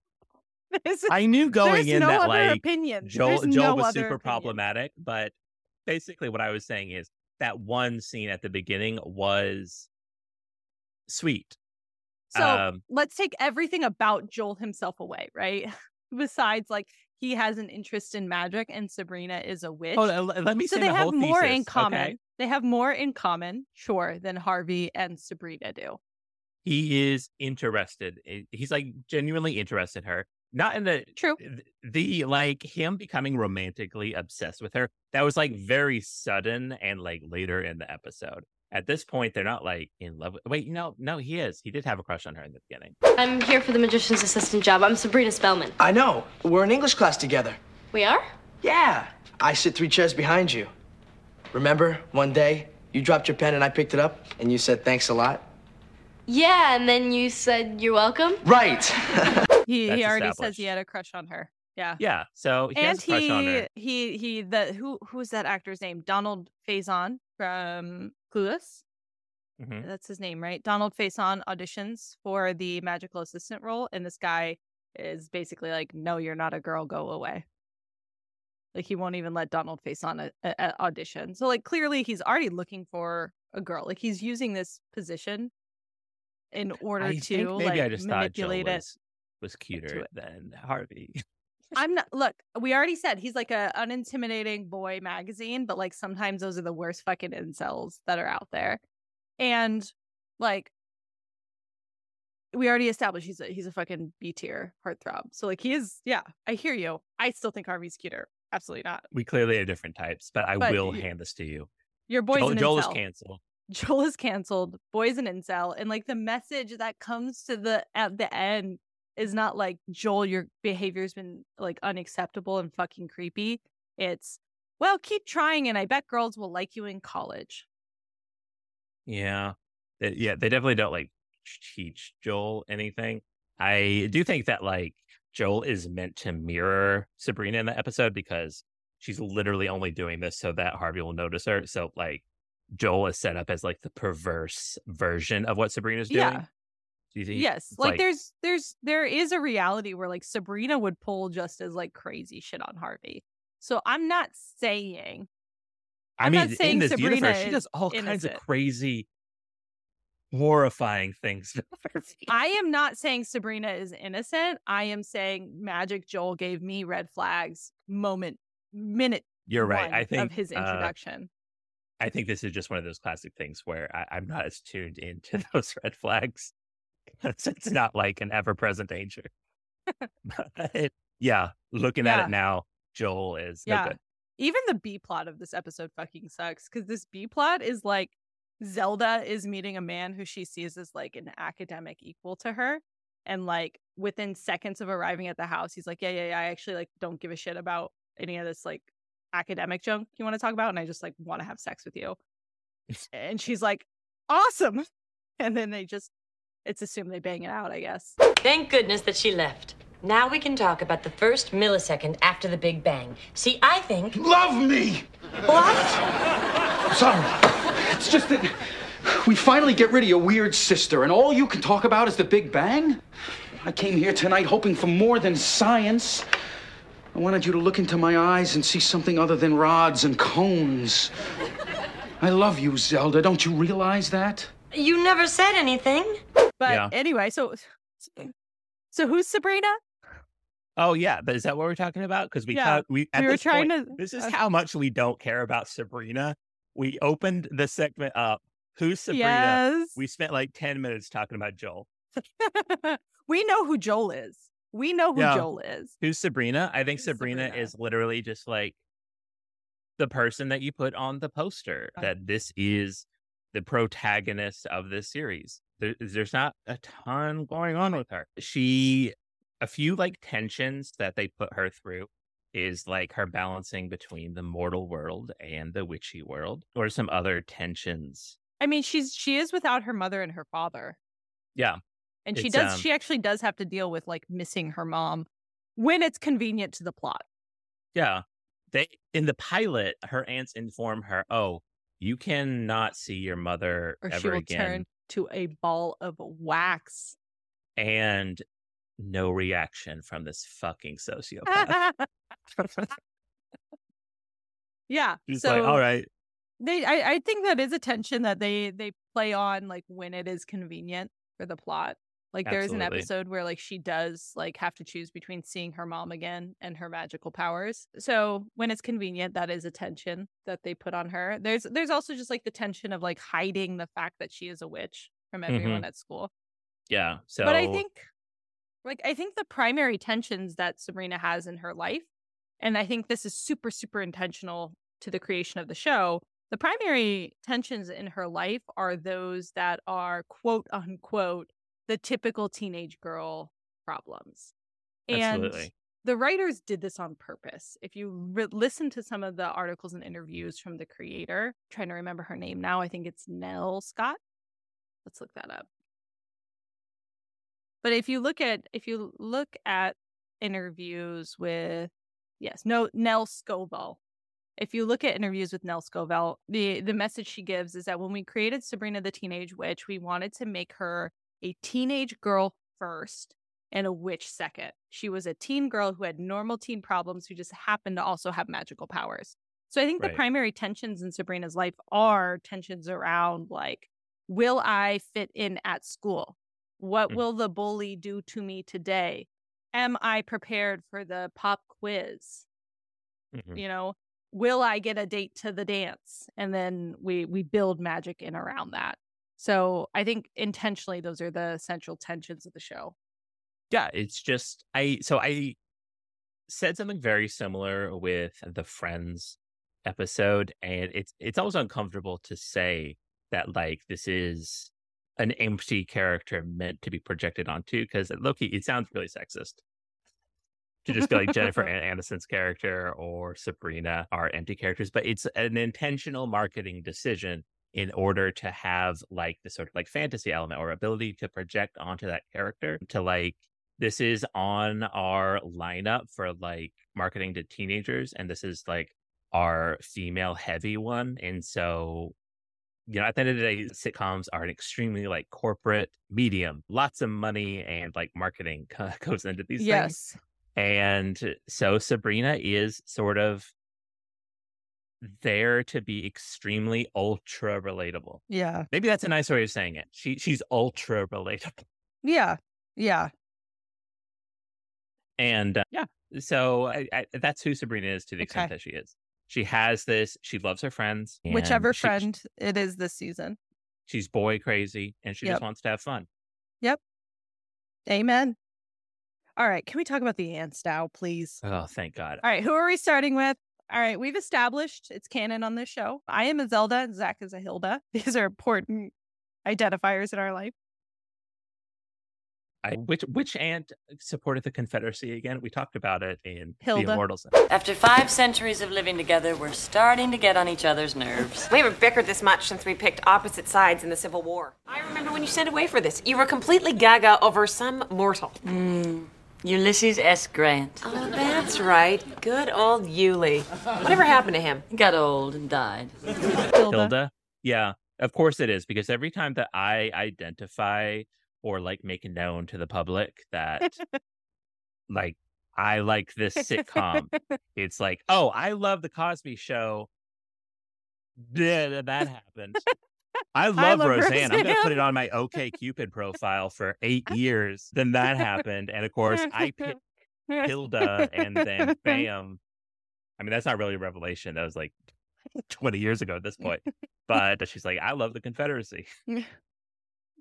There's, I knew going in no that other like opinion. Joel, Joel no was super opinion. problematic, but basically what I was saying is that one scene at the beginning was sweet. So Um, let's take everything about Joel himself away, right? Besides, like he has an interest in magic, and Sabrina is a witch. Hold on, l- let me so say they the have more in common. okay? They have more in common, sure, than Harvey and Sabrina do. He is interested. He's like genuinely interested in her. Not in the True. th- the like him becoming romantically obsessed with her. That was like very sudden and like later in the episode. At this point, they're not like in love. With, wait, no, no, he is. He did have a crush on her in the beginning. I'm here for the magician's assistant job. I'm Sabrina Spellman. I know. We're in English class together. We are? Yeah. I sit three chairs behind you. Remember one day you dropped your pen and I picked it up and you said thanks a lot? Yeah, and then you said you're welcome. Right. He he already says he had a crush on her. Yeah. Yeah. So he and has a crush he on her. he he the who who's that actor's name? Donald Faison from Clueless. Mhm. That's his name, right? Donald Faison auditions for the magical assistant role, and this guy is basically like, "No, you're not a girl. Go away." Like he won't even let Donald Faison a, a, a- audition. So like clearly he's already looking for a girl. Like he's using this position in order I to maybe like I just thought Joel manipulate it. was, was cuter than Harvey. I'm not. Look, we already said he's like a unintimidating boy magazine, but like sometimes those are the worst fucking incels that are out there, and like we already established he's a he's a fucking B tier heartthrob. So like he is. Yeah, I hear you. I still think Harvey's cuter. Absolutely not. we clearly are different types, but I But will y- hand this to you. Your boy's Joel, Joel is canceled. Joel is canceled. Boy's an incel, and like the message that comes to the at the end is not like Joel, your behavior's been like unacceptable and fucking creepy. It's well, keep trying, and I bet girls will like you in college. Yeah. Yeah, they definitely don't like teach Joel anything. I do think that like Joel is meant to mirror Sabrina in the episode because she's literally only doing this so that Harvey will notice her. So like Joel is set up as like the perverse version of what Sabrina's doing. Yeah. Do you think- Yes, it's like, there's there's there is a reality where like Sabrina would pull just as like crazy shit on Harvey. So I'm not saying I I'm mean, not saying in this Sabrina universe, she does all kinds of crazy, horrifying things. I am not saying Sabrina is innocent. I am saying Magic Joel gave me red flags moment minute You're right. I think of his uh, introduction. I think this is just one of those classic things where I, I'm not as tuned into those red flags. it's not like an ever present danger. But, yeah, looking at it now, Joel is no yeah. good. Even the B plot of this episode fucking sucks because this B plot is like Zelda is meeting a man who she sees as like an academic equal to her. And like within seconds of arriving at the house, he's like, Yeah, yeah, yeah. I actually like don't give a shit about any of this like academic junk you want to talk about. And I just like want to have sex with you. and she's like, Awesome. And then they just, it's assumed they bang it out, I guess. Thank goodness that she left. Now we can talk about the first millisecond after the Big Bang. See, I think. Love me! What? Sorry. It's just that we finally get rid of your weird sister, and all you can talk about is the Big Bang? I came here tonight hoping for more than science. I wanted you to look into my eyes and see something other than rods and cones. I love you, Zelda. Don't you realize that? You never said anything. But Yeah. anyway, so so who's Sabrina? Oh yeah, but is that what we're talking about? Because we Yeah, talk, we at we were this trying point- to- This is uh, how much we don't care about Sabrina. We opened the segment up. Who's Sabrina? Yes. We spent like ten minutes talking about Joel. we know who Joel is. We know who Yeah. Joel is. Who's Sabrina? I think Sabrina, Sabrina? is literally just like the person that you put on the poster Uh. that this is the protagonist of this series. There, there's not a ton going on with her. She, a few like tensions that they put her through is like her balancing between the mortal world and the witchy world, or some other tensions. I mean, she's she is without her mother and her father. Yeah. And she does um, she actually does have to deal with like missing her mom when it's convenient to the plot. Yeah. They in the pilot, her aunts inform her, "Oh, you cannot see your mother Or she ever will again." turn to a ball of wax. And no reaction from this fucking sociopath. yeah. She's so like, "All right, they I, I think that is a tension that they they play on like when it is convenient for the plot like there's an episode where like she does like have to choose between seeing her mom again and her magical powers so when it's convenient that is a tension that they put on her there's there's also just like the tension of like hiding the fact that she is a witch from everyone mm-hmm. at school yeah." So, but I think, like, I think the primary tensions that Sabrina has in her life, and I think this is super, super intentional to the creation of the show. The primary tensions in her life are those that are quote unquote the typical teenage girl problems. And Absolutely. the writers did this on purpose. If you re- listen to some of the articles and interviews from the creator, I'm trying to remember her name now, I think it's Nell Scott. Let's look that up. But if you look at if you look at interviews with yes, no Nell Scovell. If you look at interviews with Nell Scovell, the the message she gives is that when we created Sabrina the Teenage Witch, we wanted to make her a teenage girl first and a witch second. She was a teen girl who had normal teen problems who just happened to also have magical powers. So I think Right. the primary tensions in Sabrina's life are tensions around like, will I fit in at school? What Mm. will the bully do to me today? Am I prepared for the pop quiz? Mhm. You know, will I get a date to the dance? And then we we build magic in around that. So I think intentionally those are the central tensions of the show. Yeah, it's just I so I said something very similar with the Friends episode, and it's it's always uncomfortable to say that like this is an empty character meant to be projected onto because Loki it sounds really sexist to just go like Jennifer An- Aniston's character or Sabrina are empty characters, but it's an intentional marketing decision in order to have like the sort of like fantasy element or ability to project onto that character to like this is on our lineup for like marketing to teenagers and this is like our female heavy one and so you know at the end of the day sitcoms are an extremely like corporate medium lots of money and like marketing goes into these things yes. and so Sabrina is sort of there to be extremely ultra relatable. Yeah. Maybe that's a nice way of saying it. She she's ultra relatable. Yeah. Yeah. And uh, yeah, so I, I, that's who Sabrina is to the extent Okay. that she is. She has this. She loves her friends. Whichever she- friend it is this season. she's boy crazy, and she Yep. just wants to have fun. Yep. Amen. All right. Can we talk about the aunts now, please? Oh, thank God. All right. Who are we starting with? All right. We've established it's canon on this show. I am a Zelda and Zach is a Hilda. These are important identifiers in our life. I, which which aunt supported the Confederacy again? We talked about it in Hilda. the Immortals. After five centuries of living together, we're starting to get on each other's nerves. We haven't bickered this much since we picked opposite sides in the Civil War. I remember when you sent away for this. You were completely gaga over some mortal. Hmm. Ulysses S. Grant. Oh, that's right. Good old Yulee. Whatever happened to him? He got old and died. Hilda. Hilda. Yeah, of course it is because every time that I identify or like make known to the public that like I like this sitcom, it's like, oh, I love the Cosby Show. Yeah, that happened. I love, love Roseanne. I'm gonna put it on my OkCupid profile for eight years. Then that happened, and of course I picked Hilda, and then bam. I mean, that's not really a revelation. That was like 20 years ago at this point. But she's like, I love the Confederacy.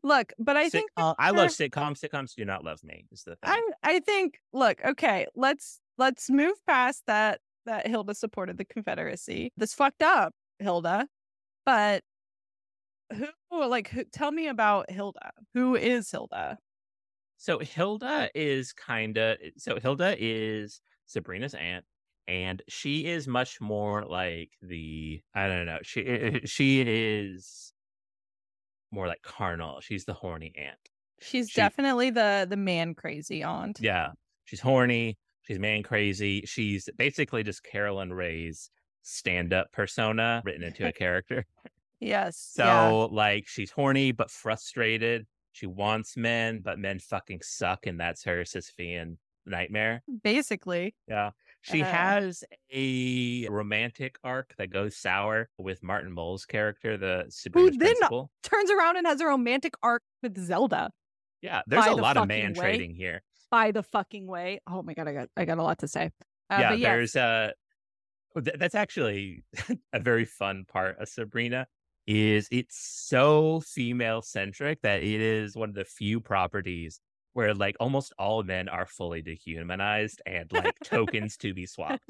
Look, but I think Sitcom- uh, I love sitcoms. Sitcoms do not love me. Is the thing. I I think look, okay, let's let's move past that that Hilda supported the Confederacy. This fucked up, Hilda. But who like who, tell me about Hilda. Who is Hilda? So Hilda is kind of eh, so Hilda is Sabrina's aunt, and she is much more like the I don't know. She eh, eh, she is more like carnal. She's the horny aunt. She's She- definitely the the man crazy aunt. Yeah, she's horny. She's man crazy. She's basically just Caroline Rhea's stand up persona written into a character. Yes. So yeah. like she's horny but frustrated. She wants men, but men fucking suck, and that's her Sisyphean nightmare. Basically. Yeah. She Uh. has a romantic arc that goes sour with Martin Mull's character, the Who then principal. turns around and has a romantic arc with Zelda. Yeah, there's by a the lot of man way. trading here. By the fucking way. Oh my god, I got I got a lot to say. Uh, yeah, yes. there's uh th- that's actually a very fun part of Sabrina is it's so female centric that it is one of the few properties where like almost all men are fully dehumanized and like tokens to be swapped.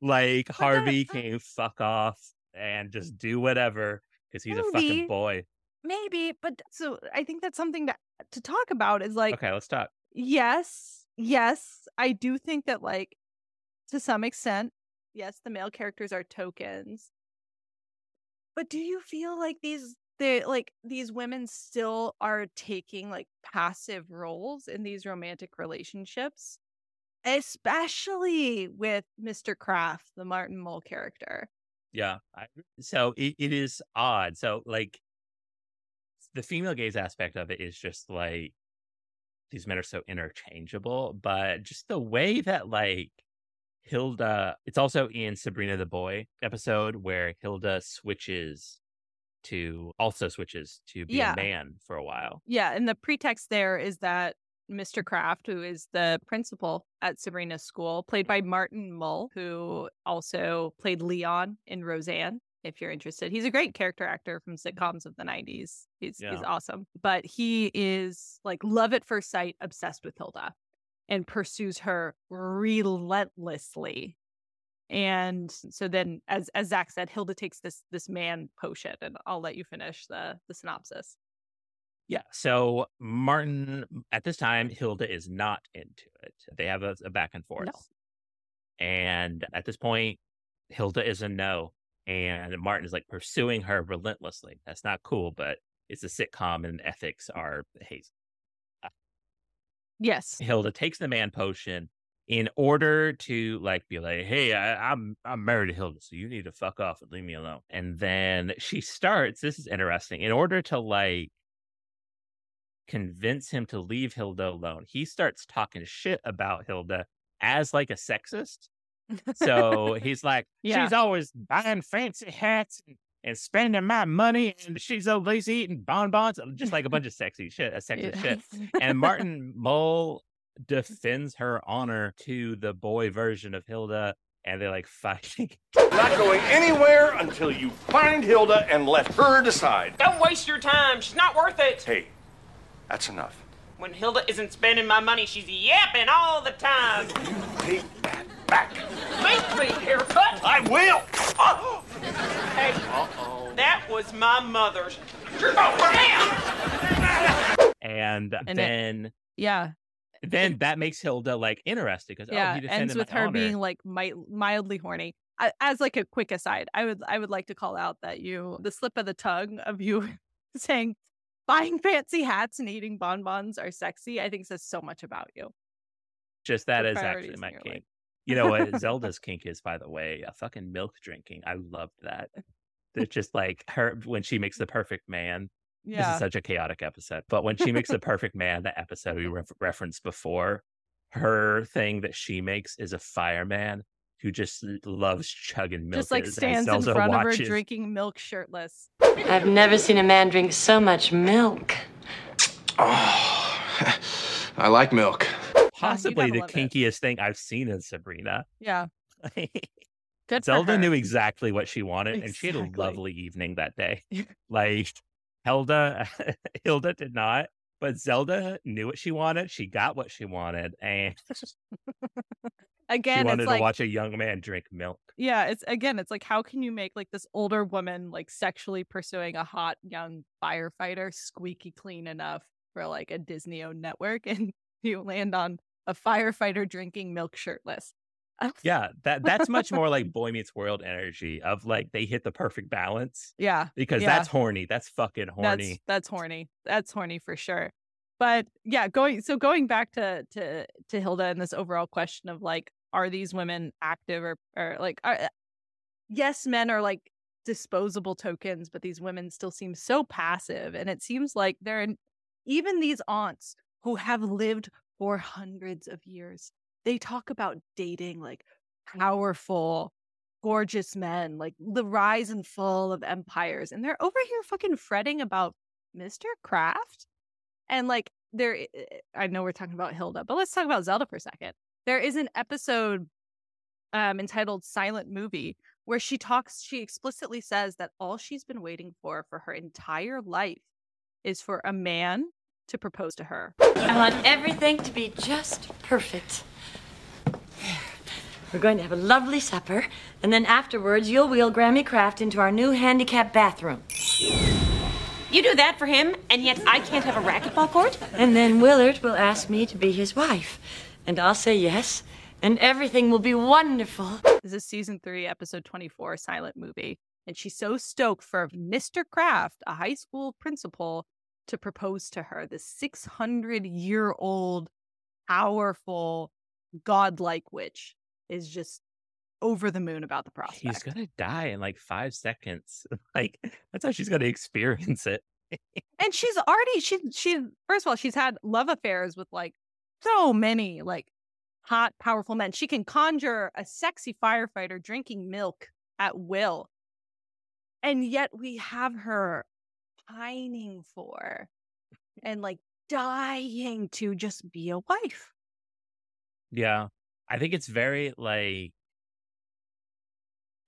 Like Harvey can fuck off and just do whatever because he's a fucking boy. Maybe, but so I think that's something to to talk about is like Okay, let's talk. Yes, yes, I do think that like to some extent, yes, the male characters are tokens. But do you feel like these they like these women still are taking like passive roles in these romantic relationships? Especially with Mr. Kraft, the Martin Mull character. Yeah. So it, it is odd. So like the female gaze aspect of it is just like these men are so interchangeable, but just the way that like Hilda, it's also in Sabrina the Boy episode where Hilda switches to also switches to be Yeah. a man for a while. Yeah, and the pretext there is that Mr. Kraft, who is the principal at Sabrina's school, played by Martin Mull, who also played Leon in Roseanne. If you're interested, he's a great character actor from sitcoms of the '90s. He's he's awesome, but he is like love at first sight, obsessed with Hilda, and pursues her relentlessly. And so then, as as Zach said, Hilda takes this this man potion, and I'll let you finish the the synopsis. Yeah. So Martin, at this time, Hilda is not into it. They have a, a back and forth. And at this point, Hilda is a no. And Martin is like pursuing her relentlessly. That's not cool, but it's a sitcom and ethics are hazy. Yes. Hilda takes the man potion in order to like be like, "Hey, I, I'm I'm married to Hilda, so you need to fuck off and leave me alone." And then she starts. This is interesting. In order to like convince him to leave Hilda alone, he starts talking shit about Hilda as like a sexist. So he's like, Yeah. "She's always buying fancy hats." And, and spending my money, and she's so lazy eating bonbons, uh, just like a bunch of sexy shit, a sexist shit. And Martin Mull defends her honor to the boy version of Hilda, and they're like fighting. Not going anywhere until you find Hilda and let her decide. Don't waste your time. She's not worth it. Hey, that's enough. When Hilda isn't spending my money, she's yapping all the time. you Take that back. Make me haircut. I will. Oh. Hey, that was my mother's. You're going. And, And it- then Yeah. then that makes Hilda like interested because oh, yeah he ends with my her honor. being like mi- mildly horny I, as like a quick aside i would i would like to call out that you the slip of the tongue of you saying buying fancy hats and eating bonbons are sexy i think says so much about you just that the is actually my your kink. life. You know what Zelda's kink is, by the way, a fucking milk drinking. I loved that. It's just like her when she makes the perfect man. This is such a chaotic episode, but when she makes the perfect man, the episode we ref- referenced before, her thing that she makes is a fireman who just loves chugging milk. just like as stands in Zelda front of her drinking milk shirtless I've never seen a man drink so much milk. I like milk. Oh, Possibly the love it. kinkiest thing I've seen in Sabrina. yeah good Zelda knew exactly what she wanted, and she had a lovely evening that day. like Hilda, Hilda did not, but Zelda knew what she wanted. She got what she wanted, and again she wanted it's to like watch a young man drink milk. yeah it's again it's like how can you make like this older woman like sexually pursuing a hot young firefighter squeaky clean enough for like a disney owned network and you land on a firefighter drinking milk shirtless Yeah, that that's much more like Boy Meets World energy of like they hit the perfect balance yeah because yeah. that's horny. That's fucking horny. that's that's horny that's horny for sure but yeah going so going back to to to hilda and this overall question of like are these women active or or like are, eh, yes men are like disposable tokens but these women still seem so passive and it seems like they're in, even these aunts who have lived for hundreds of years they talk about dating like powerful gorgeous men like the rise and fall of empires and they're over here fucking fretting about mr kraft and like there i- i know we're talking about hilda but let's talk about zelda for a second. There is an episode um entitled silent movie where she talks she explicitly says that all she's been waiting for for her entire life is for a man to propose to her I want everything to be just perfect. We're going to have a lovely supper, and then afterwards, you'll wheel Grammy Kraft into our new handicap bathroom. You do that for him, and yet I can't have a racquetball court? And then Willard will ask me to be his wife. And I'll say yes, and everything will be wonderful. This is season three, episode 24, silent movie. And she's so stoked for Mr. Kraft, a high school principal, to propose to her. This 600 year old, powerful, godlike witch is just over the moon about the prospect. He's gonna die in like five seconds. Like that's how she's gonna experience it. and she's already she she first of all she's had love affairs with like so many like hot powerful men she can conjure a sexy firefighter drinking milk at will and yet we have her pining for and like dying to just be a wife Yeah. I think it's very like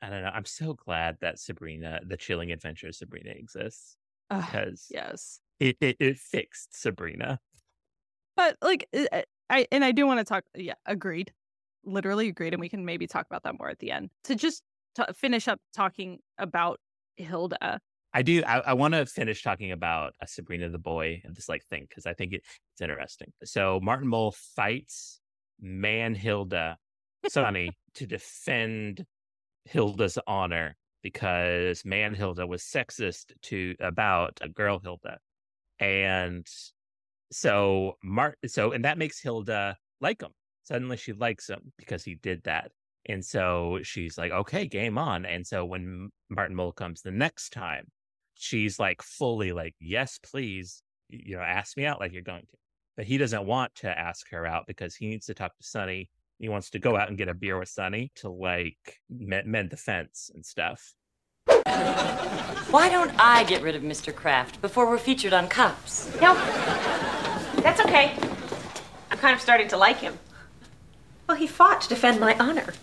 I don't know. I'm so glad that Sabrina, the chilling adventure of Sabrina exists. Because yes it, it it fixed Sabrina. but like uh, uh, i and i do want to talk yeah agreed literally agreed and we can maybe talk about that more at the end to just to finish up talking about hilda I do. I, I want to finish talking about uh, Sabrina the boy and this like thing because I think it, it's interesting. So Martin Mull fights Man Hilda Sonny to defend Hilda's honor because Man Hilda was sexist to about a girl Hilda, and so Mart. So and that makes Hilda like him. Suddenly she likes him because he did that. And so she's like, okay, game on. And so when Martin Mull comes the next time, she's like fully like, yes, please, you know, ask me out like you're going to. But he doesn't want to ask her out because he needs to talk to Sonny. He wants to go out and get a beer with Sonny to like mend, mend the fence and stuff. Why don't I get rid of Mr. Kraft before we're featured on Cops? No, that's okay. I'm kind of starting to like him. Well, he fought to defend my honor.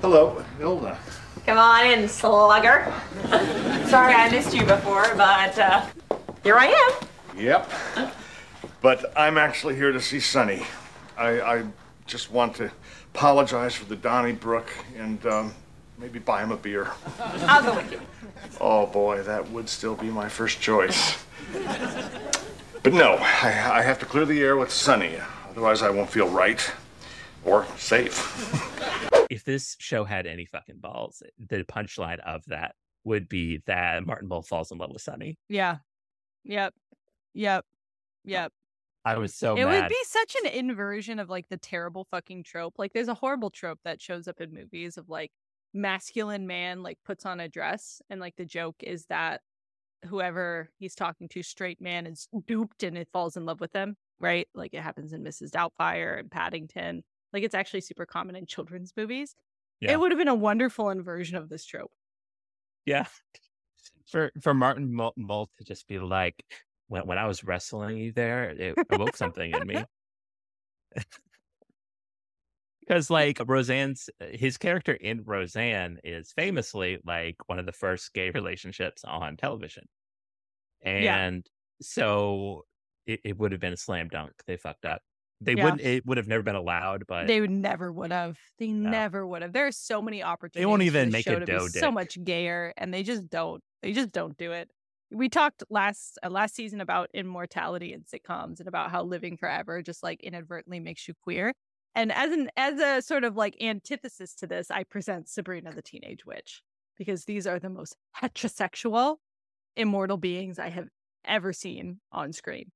Hello, Hilda. Come on in, slugger. Sorry I missed you before, but uh, here I am. Yep. But I'm actually here to see Sonny. I, I just want to apologize for the Donnybrook and um, maybe buy him a beer. I'll go with you. Oh boy, that would still be my first choice. But no, I, I have to clear the air with Sonny. Otherwise, I won't feel right or safe. If this show had any fucking balls, the punchline of that would be that Martin Mull falls in love with Sonny. yeah. Yep. Yep. Yep. I was so it mad. would be such an inversion of like the terrible fucking trope. Like there's a horrible trope that shows up in movies of like masculine man like puts on a dress and like the joke is that whoever he's talking to straight man is duped and it falls in love with them right? Like it happens in mrs doubtfire and paddington like it's actually super common in children's movies Yeah. it would have been a wonderful inversion of this trope Yeah. For for Martin Mull, Mull to just be like, when when I was wrestling you there, it awoke something in me. Because like Roseanne's his character in Roseanne is famously like one of the first gay relationships on television. Yeah. And so it, it would have been a slam dunk. They fucked up. They Yeah. wouldn't it would have never been allowed, but They would never would have. They never would have. There are so many opportunities. They won't even make to So much gayer, and they just don't. They just don't do it. We talked last uh, last season about immortality in sitcoms and about how living forever just like inadvertently makes you queer. And as an as a sort of like antithesis to this, I present Sabrina the Teenage Witch because these are the most heterosexual immortal beings I have ever seen on screen.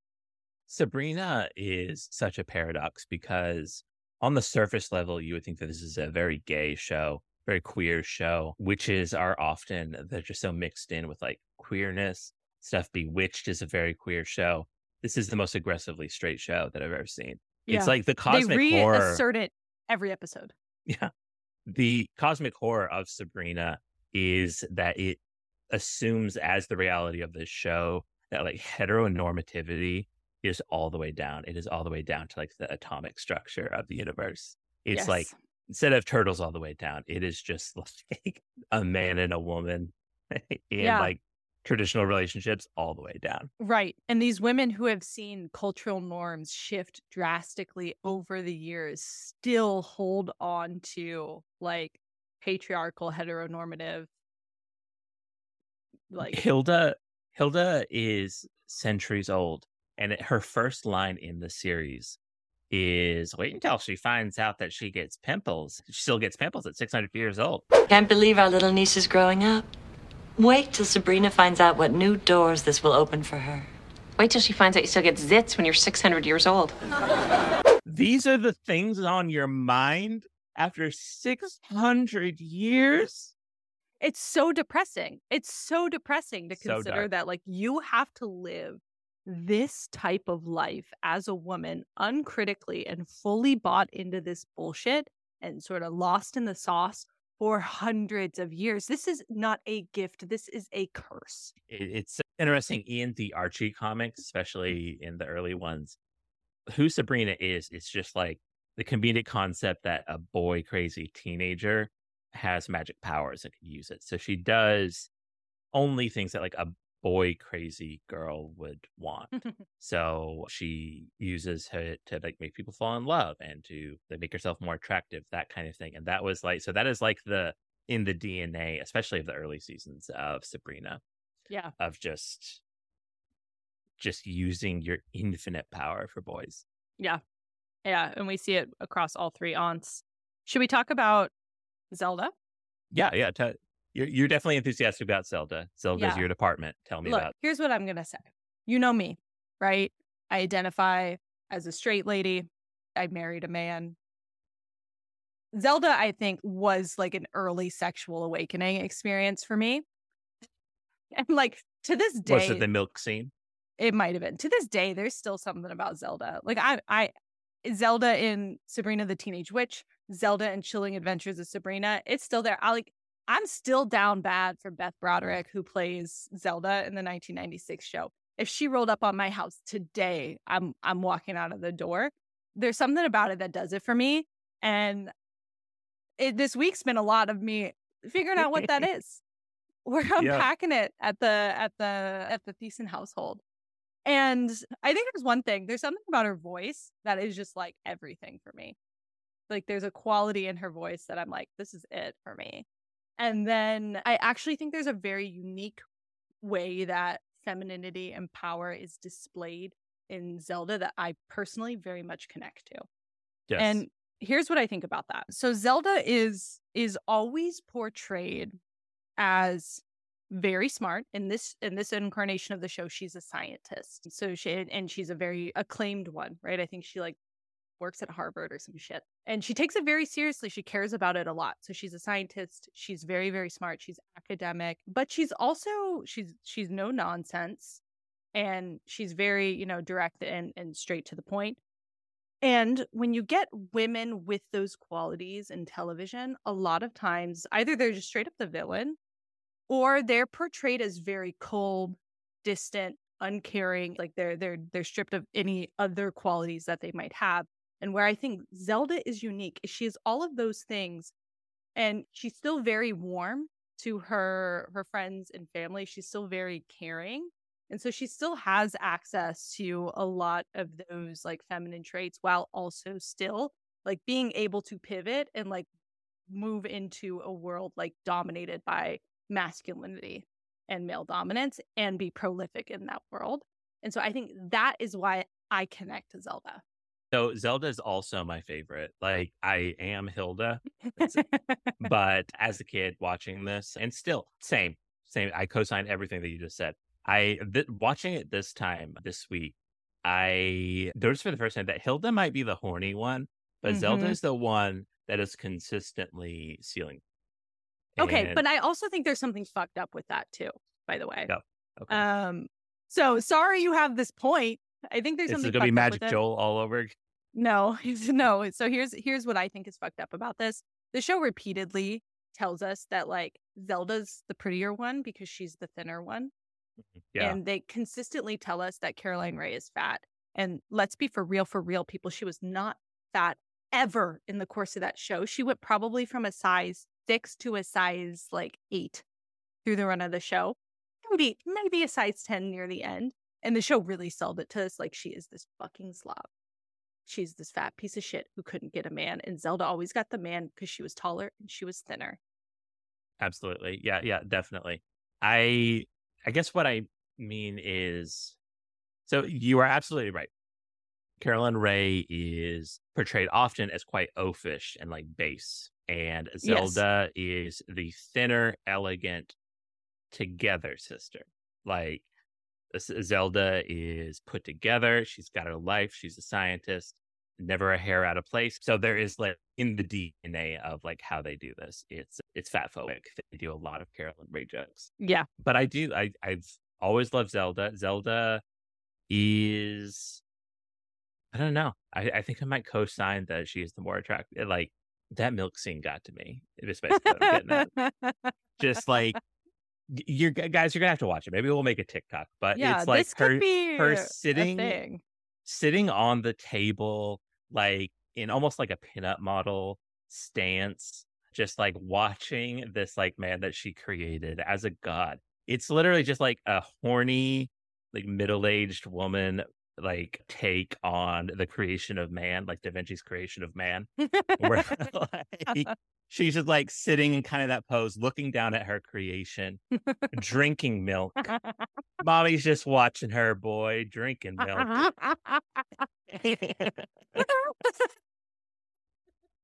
Sabrina is such a paradox because on the surface level, you would think that this is a very gay show, very queer show. Witches are often they're just so mixed in with like queerness. Stuff Bewitched is a very queer show. This is the most aggressively straight show that I've ever seen. It's like the cosmic they horror. reassert it every episode. Yeah. The cosmic horror of Sabrina is that it assumes as the reality of this show that like heteronormativity is all the way down. It is all the way down to like the atomic structure of the universe. It's like instead of turtles all the way down, it is just like a man and a woman in Yeah. like traditional relationships all the way down. Right. And these women who have seen cultural norms shift drastically over the years still hold on to like patriarchal, heteronormative Like Hilda Hilda is centuries old, and it, her first line in the series is wait until she finds out that she gets pimples. She still gets pimples at 600 years old. Can't believe our little niece is growing up. Wait till Sabrina finds out what new doors this will open for her. Wait till she finds out you still get zits when you're 600 years old. These are the things on your mind after 600 years? it's so depressing. It's so depressing to So consider dark. that like you have to live this type of life as a woman uncritically and fully bought into this bullshit and sort of lost in the sauce for hundreds of years. This is not a gift. This is a curse. It's interesting in the Archie comics, mm-hmm. especially in the early ones, who Sabrina is, it's just like the comedic concept that a boy crazy teenager has magic powers and can use it. So she does only things that like a boy crazy girl would want. so she uses her to like make people fall in love and to like, make herself more attractive, that kind of thing. And that was like so that is like the in the DNA, especially of the early seasons of Sabrina yeah. of just just using your infinite power for boys. Yeah. Yeah. And we see it across all three aunts. Should we talk about Zelda? Yeah, yeah. T- you're you're definitely enthusiastic about Zelda. Zelda's Yeah. your department. Tell me about. Look, about. here's what I'm going to say. You know me, right? I identify as a straight lady. I married a man. Zelda, I think, was like an early sexual awakening experience for me. And like to this day, Was it the milk scene? it might have been. To this day, there's still something about Zelda. Like I I Zelda in Sabrina the Teenage Witch, Zelda in Chilling Adventures of Sabrina, it's still there. I like I'm still down bad for Beth mm. Broderick, who plays Zelda in the 1996 show. If she rolled up on my house today, I'm I'm walking out of the door. There's something about it that does it for me. And it, this week's been a lot of me figuring out what that is. We're Yeah. unpacking it at the at the at the Thiessen household. And I think there's one thing. There's something about her voice that is just like everything for me. Like there's a quality in her voice that I'm like, this is it for me. And then I actually think there's a very unique way that femininity and power is displayed in Zelda that I personally very much connect to. Yes. And here's what I think about that. So Zelda is is always portrayed as very smart in this in this incarnation of the show she's a scientist so she and she's a very acclaimed one right i think she like works at harvard or some shit and she takes it very seriously she cares about it a lot so she's a scientist she's very very smart she's academic but she's also she's she's no nonsense and she's very you know direct and and straight to the point. and when you get women with those qualities in television, a lot of times either they're just straight up the villain or they're portrayed as very cold, distant, uncaring, like they're they're they're stripped of any other qualities that they might have. And where I think Zelda is unique is she has all of those things and she's still very warm to her her friends and family. She's still very caring. And so she still has access to a lot of those like feminine traits while also still like being able to pivot and like move into a world like dominated by masculinity and male dominance and be prolific in that world. And so I think that is why I connect to Zelda. So Zelda is also my favorite. Like I am Hilda, but as a kid watching this, and still same, same. I co-signed everything that you just said. I th- watching it this time this week. I noticed for the first time that Hilda might be the horny one, but Zelda Mhm. is the one that is consistently sealing. Okay, And- but I also think there's something fucked up with that too, by the way. Oh, okay. Um so sorry you have this point. I think there's something gonna be Magic. Joel all over. No, no. So here's here's what I think is fucked up about this. The show repeatedly tells us that like Zelda's the prettier one because she's the thinner one. Mm-hmm. Yeah. And they consistently tell us that Caroline Rhea is fat. And let's be for real, for real, people. She was not fat ever in the course of that show. She went probably from a size six to a size like eight through the run of the show. Maybe, maybe a size 10 near the end. And the show really sold it to us like she is this fucking slob. She's this fat piece of shit who couldn't get a man. And Zelda always got the man because she was taller and she was thinner. Absolutely. Yeah, yeah, definitely. I I guess what I mean is so you are absolutely right. Caroline Rhea is portrayed often as quite oafish and like base. And Zelda yes. is the thinner, elegant, together sister. Like Uh, Zelda is put together. She's got her life. She's a scientist, never a hair out of place. So there is like in the DNA of like how they do this. It's it's fat phobic. They do a lot of Caroline Rhea jokes. Yeah. But I do I I've always loved Zelda. Zelda is I don't know. I, I think I might co-sign that she is the more attractive. Like that milk scene got to me. It's basically I'm getting at. Just like you're guys, you're gonna have to watch it. Maybe we'll make a TikTok, but yeah, it's like her her sitting sitting on the table, like in almost like a pinup model stance, just like watching this like man that she created as a god. It's literally just like a horny, like middle aged woman like take on the creation of man, like Da Vinci's creation of man. where like, she's just like sitting in kind of that pose, looking down at her creation, drinking milk. Mommy's just watching her boy drinking milk.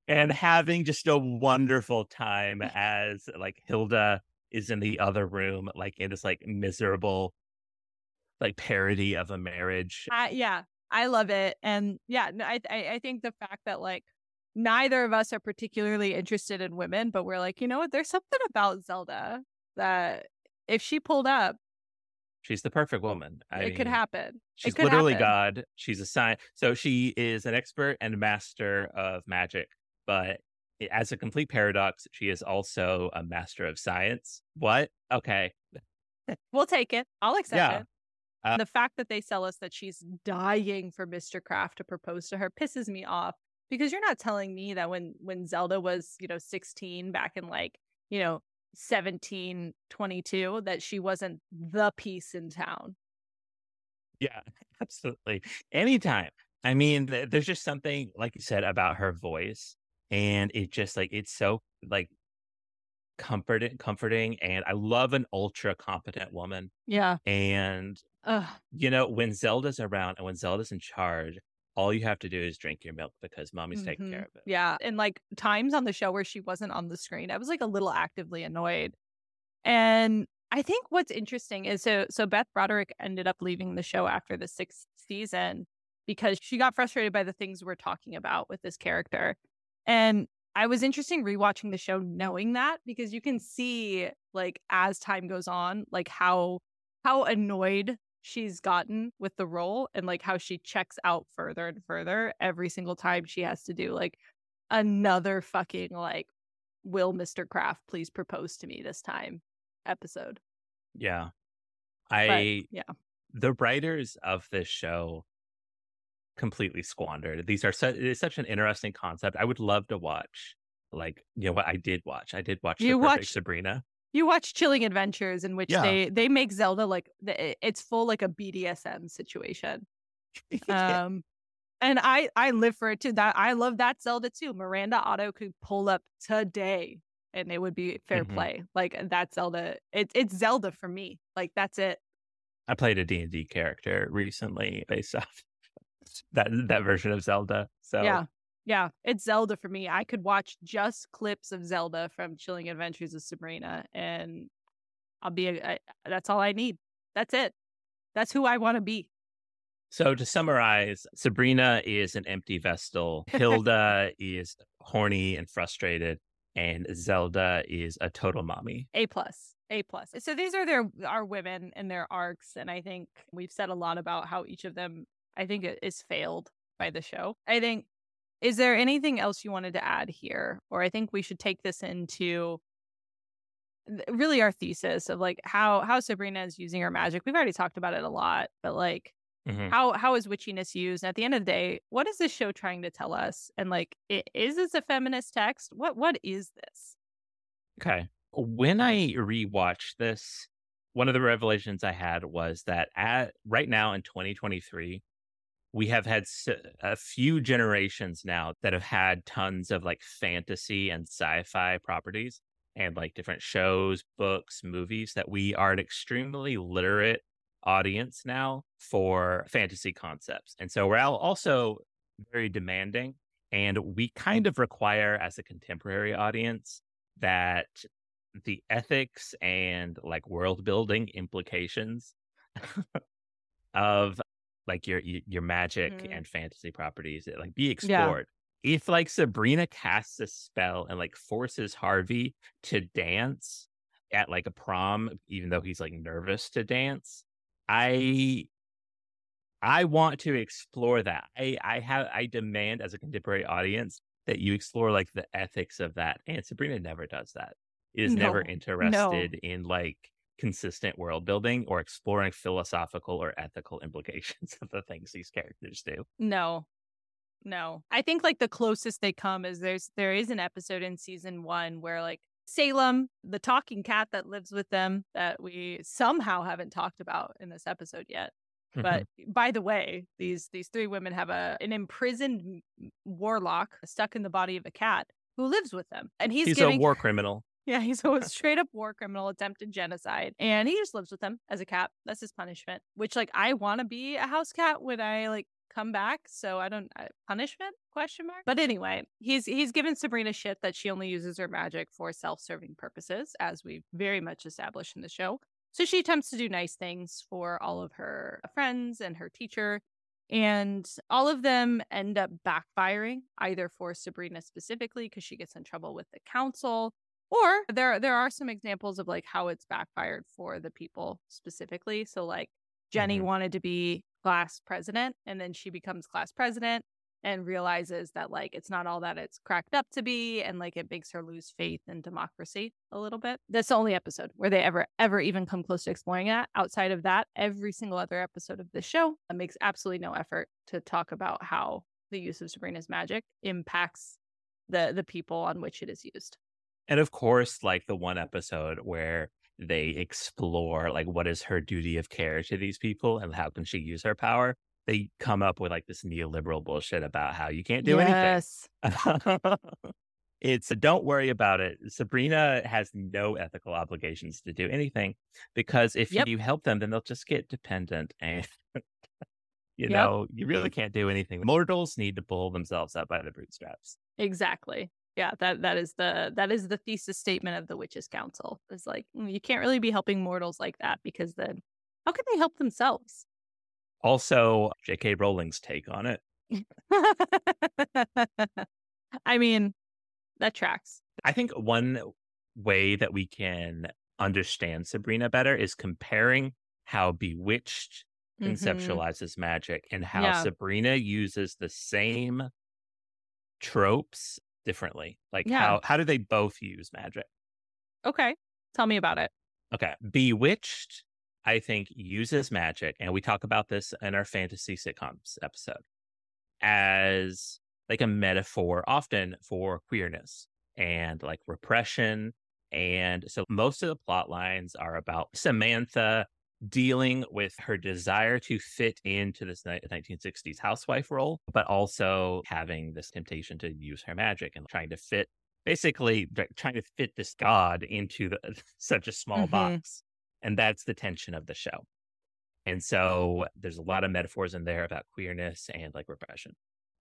and having just a wonderful time as like Hilda is in the other room, like in this like miserable like parody of a marriage. Uh, yeah, I love it, and yeah, I, I I think the fact that like neither of us are particularly interested in women, but we're like, you know what? There's something about Zelda that if she pulled up, she's the perfect woman. I it mean, could happen. She's could literally happen. God. She's a sign. So she is an expert and master of magic, but as a complete paradox, she is also a master of science. What? Okay. we'll take it. I'll accept yeah. it. Uh, the fact that they sell us that she's dying for Mr. Kraft to propose to her pisses me off because you're not telling me that when when Zelda was, you know, 16 back in like, you know, 17, 22 that she wasn't the piece in town. Yeah, absolutely. Anytime. I mean, there's just something like you said about her voice and it just like it's so like comforting comforting and I love an ultra competent woman. Yeah. And Ugh. You know, when Zelda's around and when Zelda's in charge, all you have to do is drink your milk because mommy's mm-hmm. taking care of it. Yeah. And like times on the show where she wasn't on the screen, I was like a little actively annoyed. And I think what's interesting is so so Beth Broderick ended up leaving the show after the sixth season because she got frustrated by the things we're talking about with this character. And I was interesting rewatching the show knowing that because you can see like as time goes on, like how how annoyed she's gotten with the role and like how she checks out further and further every single time she has to do like another fucking like will Mr. Kraft please propose to me this time episode. Yeah. I but, yeah. The writers of this show completely squandered. These are such it's such an interesting concept. I would love to watch like you know what I did watch. I did watch you the watch, Sabrina. You watch Chilling Adventures, in which yeah. they they make Zelda like it's full like a BDSM situation. um, and I I live for it too. That I love that Zelda too. Miranda Otto could pull up today, and it would be fair mm-hmm. play. Like that Zelda, it's it's Zelda for me. Like that's it. I played a D and D character recently based off that that version of Zelda. So yeah, yeah, it's Zelda for me. I could watch just clips of Zelda from Chilling Adventures of Sabrina, and I'll be. A, I, that's all I need. That's it. That's who I want to be. So to summarize, Sabrina is an empty vestal. Hilda is horny and frustrated, and Zelda is a total mommy. A plus. A plus. So these are their our women and their arcs, and I think we've said a lot about how each of them I think is failed by the show. I think is there anything else you wanted to add here? Or I think we should take this into really our thesis of like how how Sabrina is using her magic. We've already talked about it a lot, but like mm-hmm. how how is witchiness used? And at the end of the day, what is this show trying to tell us? And like, is this a feminist text? What what is this? Okay. When I rewatched this, one of the revelations I had was that at right now in 2023, we have had a few generations now that have had tons of like fantasy and sci-fi properties and like different shows, books, movies that we are an extremely literate audience now for fantasy concepts. And so we're also very demanding and we kind of require as a contemporary audience that the ethics and like world building implications of like your your magic Mhm. and fantasy properties like be explored. If like Sabrina casts a spell and like forces Harvey to dance at like a prom, even though he's like nervous to dance, I I want to explore that. I I have I demand as a contemporary audience that you explore like the ethics of that. And Sabrina never does that. Is never No, no. interested in like consistent world building or exploring philosophical or ethical implications of the things these characters do. No. No. I think like the closest they come is there's there is an episode in season 1 where like Salem, the talking cat that lives with them that we somehow haven't talked about in this episode yet. But mm-hmm. by the way, these these three women have a an imprisoned warlock stuck in the body of a cat who lives with them. And he's, he's a war criminal. Yeah, he's a straight up war criminal, attempted genocide, and he just lives with them as a cat. That's his punishment. Which, like, I want to be a house cat when I like come back, so I don't I, punishment question mark. But anyway, he's he's given Sabrina shit that she only uses her magic for self serving purposes, as we very much established in the show. So she attempts to do nice things for all of her friends and her teacher. And all of them end up backfiring, either for Sabrina specifically, because she gets in trouble with the council, or there there are some examples of like how it's backfired for the people specifically. So like Jenny Mhm. wanted to be class president and then she becomes class president and realizes that like it's not all that it's cracked up to be and like it makes her lose faith in democracy a little bit. That's the only episode where they ever ever even come close to exploring that. Outside of that, every single other episode of this show makes absolutely no effort to talk about how the use of Sabrina's magic impacts the the people on which it is used. And of course, like the one episode where they explore like what is her duty of care to these people and how can she use her power. They come up with like this neoliberal bullshit about how you can't do yes. anything. it's don't worry about it. Sabrina has no ethical obligations to do anything because if Yep. you help them, then they'll just get dependent and you Yep. know, you really can't do anything. Mortals need to pull themselves up by the bootstraps. Exactly. Yeah, that that is the that is the thesis statement of the witches council. Is like mm, you can't really be helping mortals like that because then how can they help themselves? Also, J.K. Rowling's take on it. I mean, that tracks. I think one way that we can understand Sabrina better is comparing how Bewitched Mhm. conceptualizes magic and how Yeah. Sabrina uses the same tropes differently. Like Yeah. how how do they both use magic? Okay, tell me about it. Okay, Bewitched I think uses magic and we talk about this in our fantasy sitcoms episode as like a metaphor often for queerness and like repression and so most of the plot lines are about Samantha dealing with her desire to fit into this 1960s housewife role but also having this temptation to use her magic and trying to fit basically trying to fit this god into the, such a small Mhm. box and that's the tension of the show and so there's a lot of metaphors in there about queerness and like repression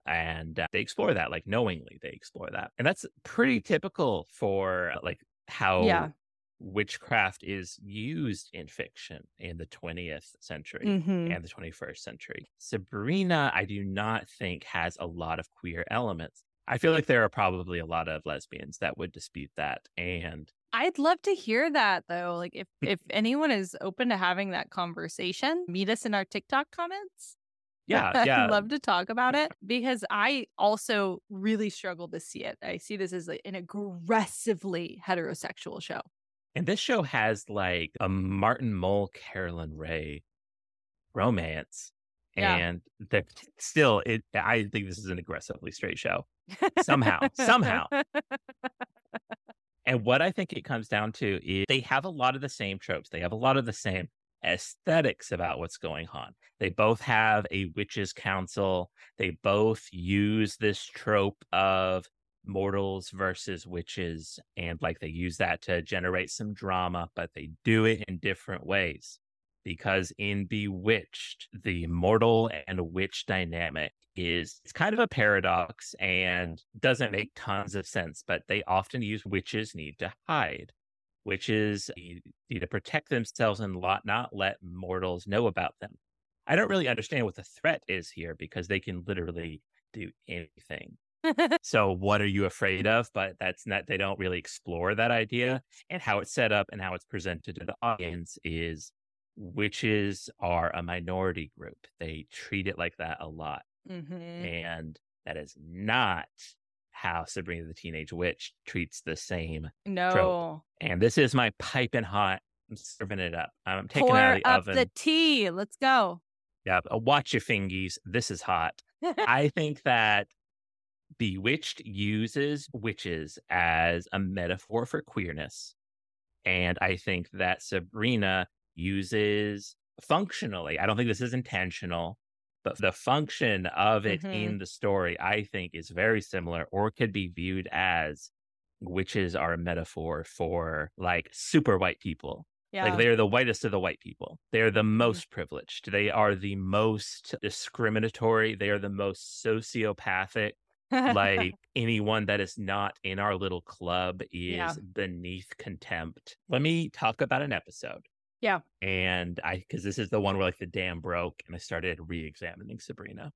and uh, they explore that like knowingly they explore that and that's pretty typical for uh, like how Yeah. Witchcraft is used in fiction in the 20th century Mhm. and the 21st century sabrina i do not think has a lot of queer elements i feel like there are probably a lot of lesbians that would dispute that and I'd love to hear that though. Like if if anyone is open to having that conversation, meet us in our TikTok comments. yeah I'd yeah love to talk about it because I also really struggle to see it. I see this as like an aggressively heterosexual show. And this show has like a Martin Mull, Caroline Rhea romance. Yeah. And they're still it I think this is an aggressively straight show. Somehow. somehow. And what I think it comes down to is they have a lot of the same tropes. They have a lot of the same aesthetics about what's going on. They both have a witches council. They both use this trope of mortals versus witches and like they use that to generate some drama but they do it in different ways because in bewitched the mortal and witch dynamic is it's kind of a paradox and doesn't make tons of sense but they often use witches need to hide. Witches need, to protect themselves and not let mortals know about them. I don't really understand what the threat is here because they can literally do anything so what are you afraid of? But that's not they don't really explore that idea. And how it's set up and how it's presented to the audience is witches are a minority group. They treat it like that a lot. Mm-hmm. and that is not how sabrina the teenage witch treats the same No. trope and this is my piping hot. I'm serving it up. I'm taking it Pour out of the up oven. the tea. Let's go. yeah uh, watch your fingies. This is hot. I think that Bewitched uses witches as a metaphor for queerness. And I think that Sabrina uses functionally, I don't think this is intentional, but the function of it Mhm. in the story, I think, is very similar or could be viewed as witches are a metaphor for like super white people. Yeah. Like they're the whitest of the white people. They're the most privileged. They are the most discriminatory. They are the most sociopathic. Like anyone that is not in our little club is Yeah. beneath contempt. Let me talk about an episode. Yeah. And I, because this is the one where like the dam broke and I started re examining Sabrina.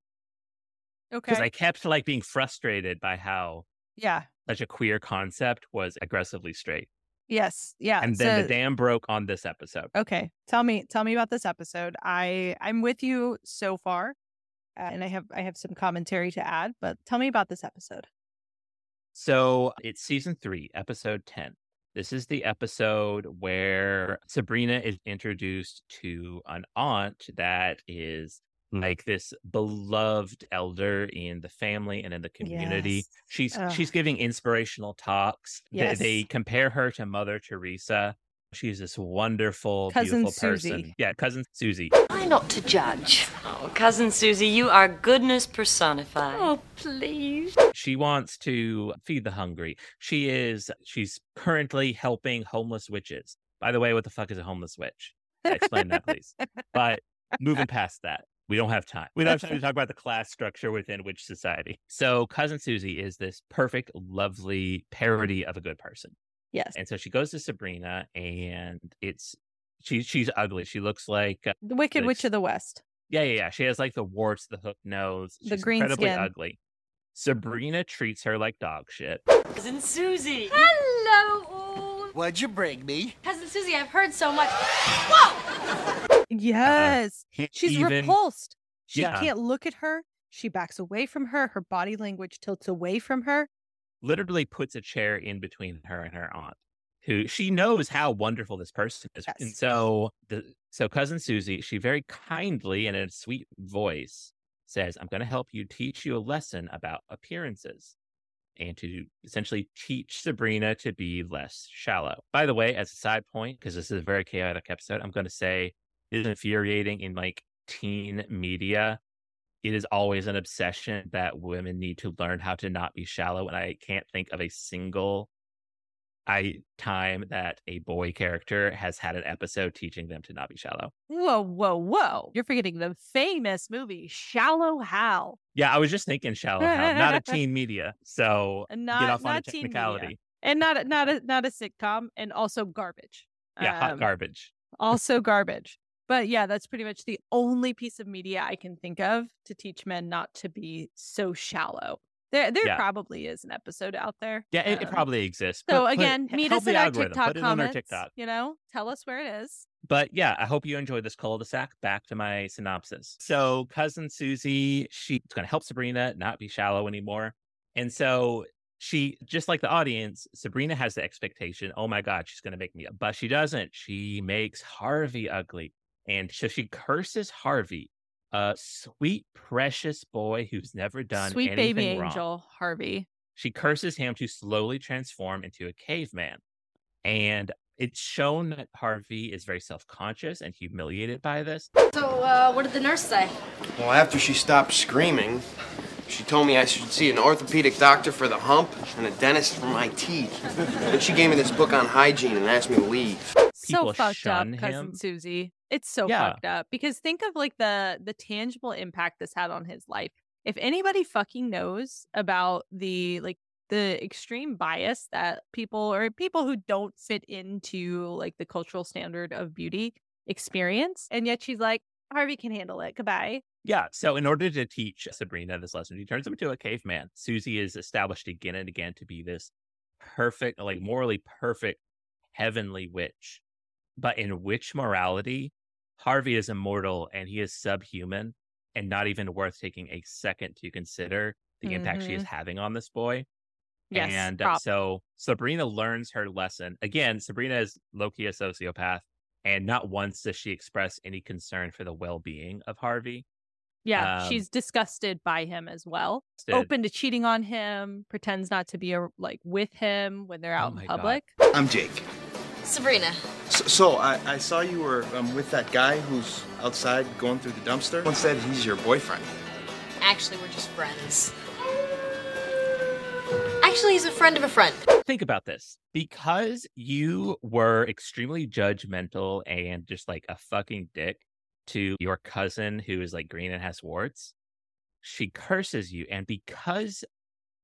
Okay. Because I kept like being frustrated by how yeah. such a queer concept was aggressively straight. Yes. Yeah. and then the dam broke on this episode. Okay. Tell me tell me about this episode. I I'm with you so far. Uh, and I have I have some commentary to add, but tell me about this episode. So it's season three, episode 10. This is the episode where Sabrina is introduced to an aunt that is like this beloved elder in the family and in the community. Yes. She's Ugh. she's giving inspirational talks. They- They, compare her to Mother Teresa. She's this wonderful, Cousin beautiful person. Susie. Yeah, cousin Susie. Try not to judge. Oh, cousin Susie, you are goodness personified. Oh, please. She wants to feed the hungry. She is she's currently helping homeless witches. By the way, what the fuck is a homeless witch? Explain that, please. But moving past that, we don't have time. We don't have time to talk about the class structure within witch society. So cousin Susie is this perfect, lovely parody of a good person. Yes. And so she goes to Sabrina, and it's she's she's ugly. She looks like uh, The Wicked like Witch of the West. yeah, yeah, yeah. She has like the warts, the hook nose. The green incredibly skin. ugly. Sabrina treats her like dog shit. Cousin Susie. Hello, all. What'd you bring me? Cousin Susie, I've heard so much. Whoa! Yes. Can't She's even- repulsed. She Yeah. can't look at her. She backs away from her. Her body language tilts away from her. Literally puts a chair in between her and her aunt, who she knows how wonderful this person is. And so the so cousin Susie, she very kindly and in a sweet voice says, I'm gonna help you teach you a lesson about appearances. And to essentially teach Sabrina to be less shallow. By the way, as a side point, because this is a very chaotic episode, I'm going to say it is infuriating in like teen media it is always an obsession that women need to learn how to not be shallow and i can't think of a single i time that a boy character has had an episode teaching them to not be shallow Whoa, whoa, whoa. You're forgetting the famous movie Shallow Hal. yeah i was just thinking shallow Hal, not a teen media so not get off on a not teen media. technicality And not a- not a not a sitcom and also garbage. yeah hot Um, garbage also garbage. But yeah, that's pretty much the only piece of media I can think of to teach men not to be so shallow. There, there Yeah. probably is an episode out there. yeah it, it Um, probably exists So put- again, h- meet us in our TikTok put on our comments. tiktok You know, tell us where it is. But yeah, I hope you enjoyed this cul-de-sac. Back to my synopsis. So cousin Susie, she's going to help Sabrina not be shallow anymore. And so she, just like the audience, Sabrina has the expectation, oh my God, she's going to make me, up. but she doesn't. She makes Harvey ugly. And so she curses Harvey, a sweet, precious boy who's never done Sweet anything baby wrong. angel, Harvey. She curses him to slowly transform into a caveman. And it's shown that Harvey is very self conscious and humiliated by this. So, uh, what did the nurse say? Well, after she stopped screaming, She told me I should see an orthopedic doctor for the hump and a dentist for my teeth. Then she gave me this book on hygiene and asked me to leave. People so fucked up, shun cousin. Susie. It's so Yeah. fucked up because think of like the the tangible impact this had on his life. If anybody fucking knows about the like the extreme bias that people or people who don't fit into like the cultural standard of beauty experience, and yet she's like, Harvey can handle it. Goodbye. Yeah. So, in order to teach Sabrina this lesson, he turns him into a caveman. Susie is established again and again to be this perfect, like morally perfect, heavenly witch. But in witch morality, Harvey is immortal and he is subhuman and not even worth taking a second to consider the impact she is Mhm. having on this boy. Yes, and prop. so Sabrina learns her lesson. Again, Sabrina is low key a sociopath, and not once does she express any concern for the well being of Harvey. Yeah, Um, she's disgusted by him as well. Disgusted. Open to cheating on him, pretends not to be a, like with him when they're out Oh my in God. public. I'm Jake. Sabrina. So, so I, I saw you were um, with that guy who's outside going through the dumpster. One said he's your boyfriend. Actually, we're just friends. Actually, he's a friend of a friend. Think about this. Because you were extremely judgmental and just like a fucking dick to your cousin who is like green and has warts, she curses you. And because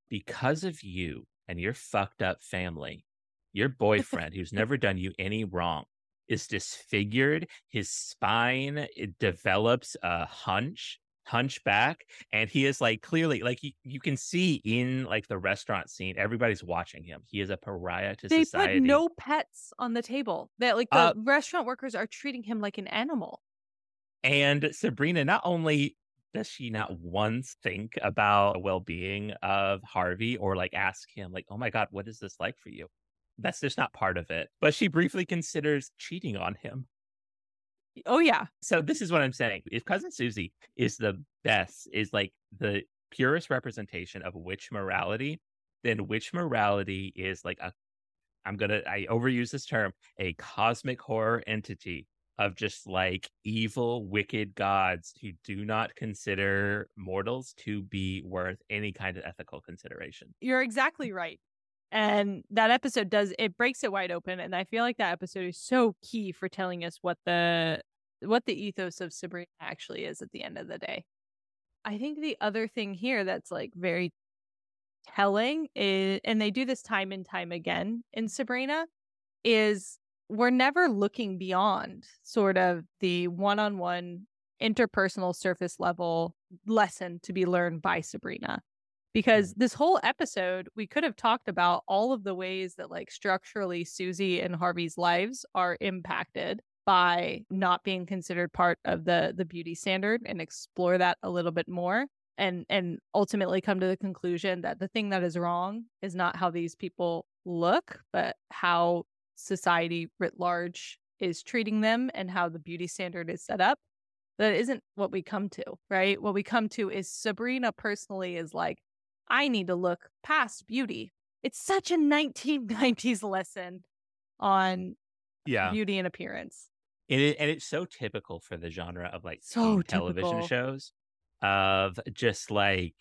because of you and your fucked up family, your boyfriend who's never done you any wrong is disfigured. His spine it develops a hunch, hunchback, and he is like clearly like you, you can see in like the restaurant scene, everybody's watching him. He is a pariah to They society. put no pets on the table. That like the Uh, restaurant workers are treating him like an animal. And Sabrina, not only does she not once think about the well-being of Harvey or like ask him like, "Oh my god, what is this like for you?" That's just not part of it. But she briefly considers cheating on him. Oh yeah. So this is what I'm saying. If cousin Susie is the best, is like the purest representation of witch morality, then witch morality is like a I'm gonna I overuse this term, a cosmic horror entity of just like evil, wicked gods who do not consider mortals to be worth any kind of ethical consideration. You're exactly right. And that episode does it breaks it wide open and I feel like that episode is so key for telling us what the what the ethos of Sabrina actually is at the end of the day. I think the other thing here that's like very telling is and they do this time and time again in Sabrina is we're never looking beyond sort of the one-on-one interpersonal surface level lesson to be learned by Sabrina. Hmm. Because this whole episode we could have talked about all of the ways that like structurally Susie and Harvey's lives are impacted by not being considered part of the the beauty standard and explore that a little bit more and and ultimately come to the conclusion that the thing that is wrong is not how these people look but how society writ large is treating them and how the beauty standard is set up that isn't what we come to right what we come to is Sabrina personally is like I need to look past beauty. It's such a 1990s lesson on Yeah. beauty and appearance. And, it, and it's so typical for the genre of like So television typical. shows of just like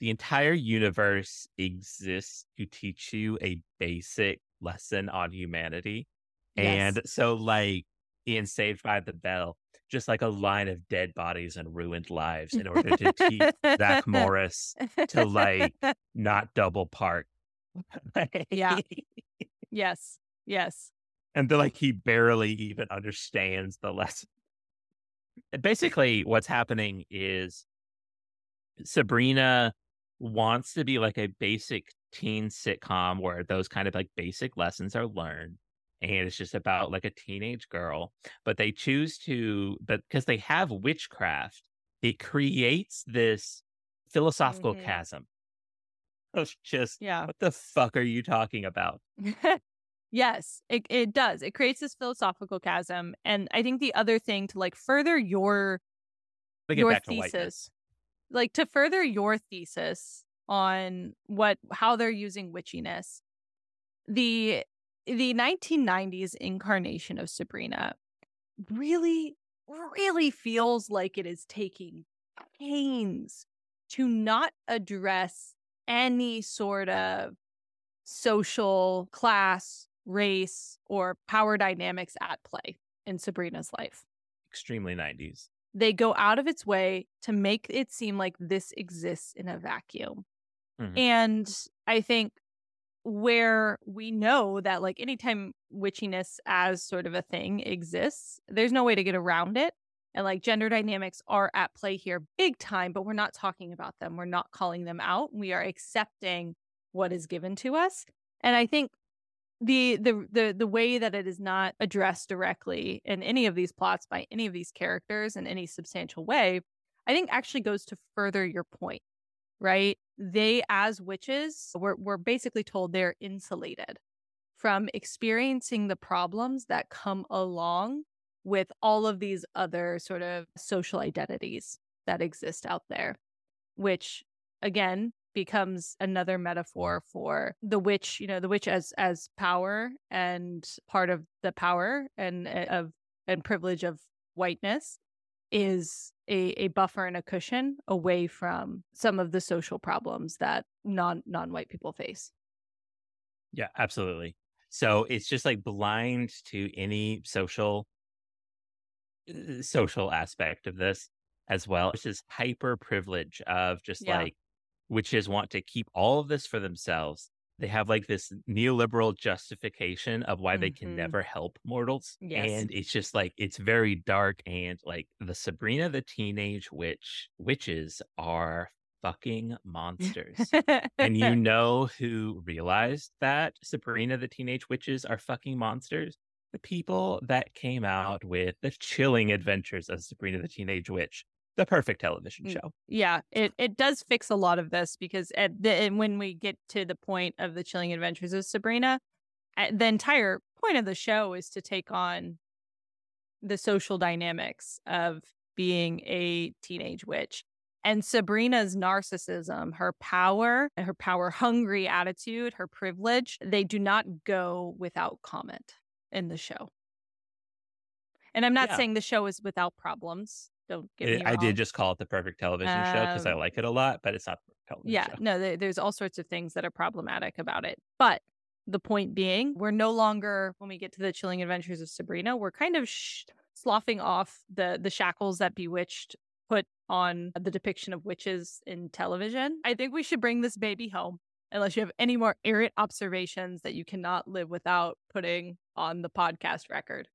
the entire universe exists to teach you a basic lesson on humanity. And so like in Saved by the Bell, just like a line of dead bodies and ruined lives in order to teach Zach Morris to like not double park. Yeah. Yes. Yes. and they're like he barely even understands the lesson. And Basically, what's happening is Sabrina wants to be like a basic teen sitcom where those kind of like basic lessons are learned. And it's just about like a teenage girl, but they choose to, but because they have witchcraft, it creates this philosophical Mhm. chasm. It's just, Yeah. what the fuck are you talking about? yes, it it does. It creates this philosophical chasm and I think the other thing to like further your your back thesis like to further your thesis on what how they're using witchiness the the 1990s incarnation of sabrina really really feels like it is taking pains to not address any sort of social class, race, or power dynamics at play in Sabrina's life. Extremely 90s. They go out of its way to make it seem like this exists in a vacuum. Mhm. And I think where we know that, like, anytime witchiness as sort of a thing exists, there's no way to get around it. And like gender dynamics are at play here big time, but we're not talking about them. We're not calling them out. We are accepting what is given to us. And I think the the the the way that it is not addressed directly in any of these plots by any of these characters in any substantial way, I think actually goes to further your point, right? They as witches, we're we're basically told they're insulated from experiencing the problems that come along with all of these other sort of social identities that exist out there, which again becomes another metaphor for the witch, you know, the witch as as power and part of the power and uh, of and privilege of whiteness is a, a buffer and a cushion away from some of the social problems that non non white people face. Yeah, absolutely. So it's just like blind to any social uh, social aspect of this as well. It's just hyper privilege of just Yeah. like witches want to keep all of this for themselves. They have like this neoliberal justification of why they can Mhm. never help mortals. Yes. And it's just like it's very dark and like the Sabrina the Teenage Witch witches are fucking monsters. and you know who realized that Sabrina the Teenage Witches are fucking monsters? The people that came out with the chilling adventures of Sabrina the Teenage Witch, the perfect television Mm, show. Yeah, it it does fix a lot of this because at the and when we get to the point of the chilling adventures of Sabrina, uh, the entire point of the show is to take on the social dynamics of being a teenage witch. And Sabrina's narcissism, her power, her power hungry attitude, her privilege, they do not go without comment in the show. And I'm not Yeah. saying the show is without problems. Don't get It- me I did just call it the perfect television show because I Um, like it a lot, but it's not the perfect television yeah show. no there, there's all sorts of things that are problematic about it but the point being we're no longer when we get to the chilling adventures of sabrina we're kind of sh- sloughing off the the shackles that bewitched put on the depiction of witches in television. I think we should bring this baby home unless you have any more errant observations that you cannot live without putting on the podcast record.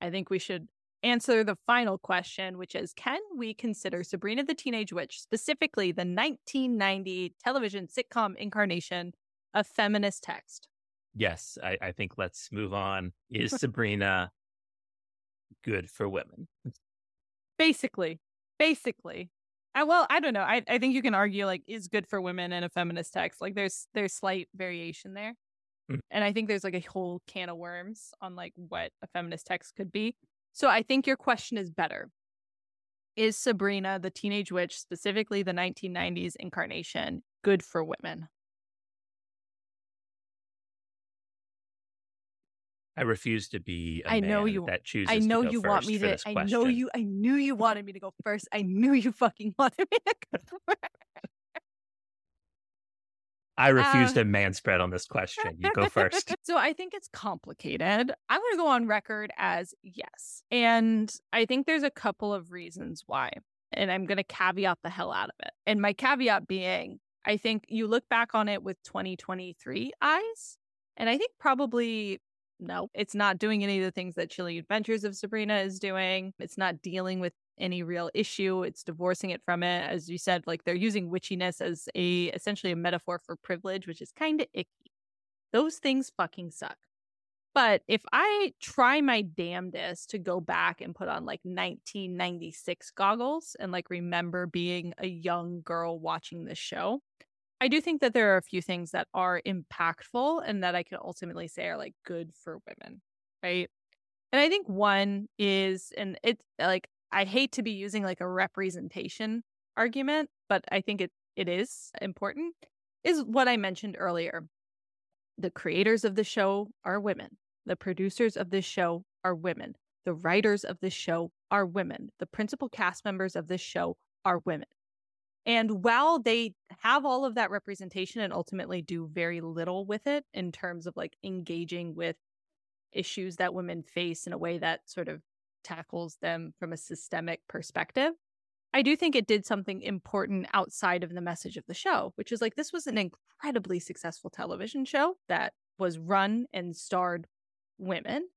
I think we should answer the final question, which is Can we consider Sabrina the Teenage Witch, specifically the 1990 television sitcom incarnation, a feminist text? Yes, I, I think let's move on. Is Sabrina good for women? Basically, basically. I, well, I don't know. I, I think you can argue like is good for women in a feminist text. Like there's there's slight variation there. Mm. And I think there's like a whole can of worms on like what a feminist text could be. So I think your question is better. Is Sabrina the teenage witch, specifically the 1990s incarnation, good for women? I refuse to be a I know you. that chooses I know to go you want me to. I know you. I knew you wanted me to go first. I knew you fucking wanted me to go first. I refuse Uh, to manspread on this question. You go first. so I think it's complicated. I'm going to go on record as yes. And I think there's a couple of reasons why. And I'm going to caveat the hell out of it. And my caveat being, I think you look back on it with 2023 eyes, and I think probably no, it's not doing any of the things that Chilling Adventures of Sabrina is doing. It's not dealing with any real issue. It's divorcing it from it. As you said, like they're using witchiness as a essentially a metaphor for privilege, which is kind of icky. Those things fucking suck. But if I try my damnedest to go back and put on like 1996 goggles and like remember being a young girl watching this show, I do think that there are a few things that are impactful and that I can ultimately say are like good for women, right? And I think one is, and it's like, I hate to be using like a representation argument, but I think it, it is important, is what I mentioned earlier. The creators of the show are women. The producers of this show are women. The writers of this show are women. The principal cast members of this show are women. And while they have all of that representation and ultimately do very little with it in terms of like engaging with issues that women face in a way that sort of tackles them from a systemic perspective, I do think it did something important outside of the message of the show, which is like this was an incredibly successful television show that was run and starred women.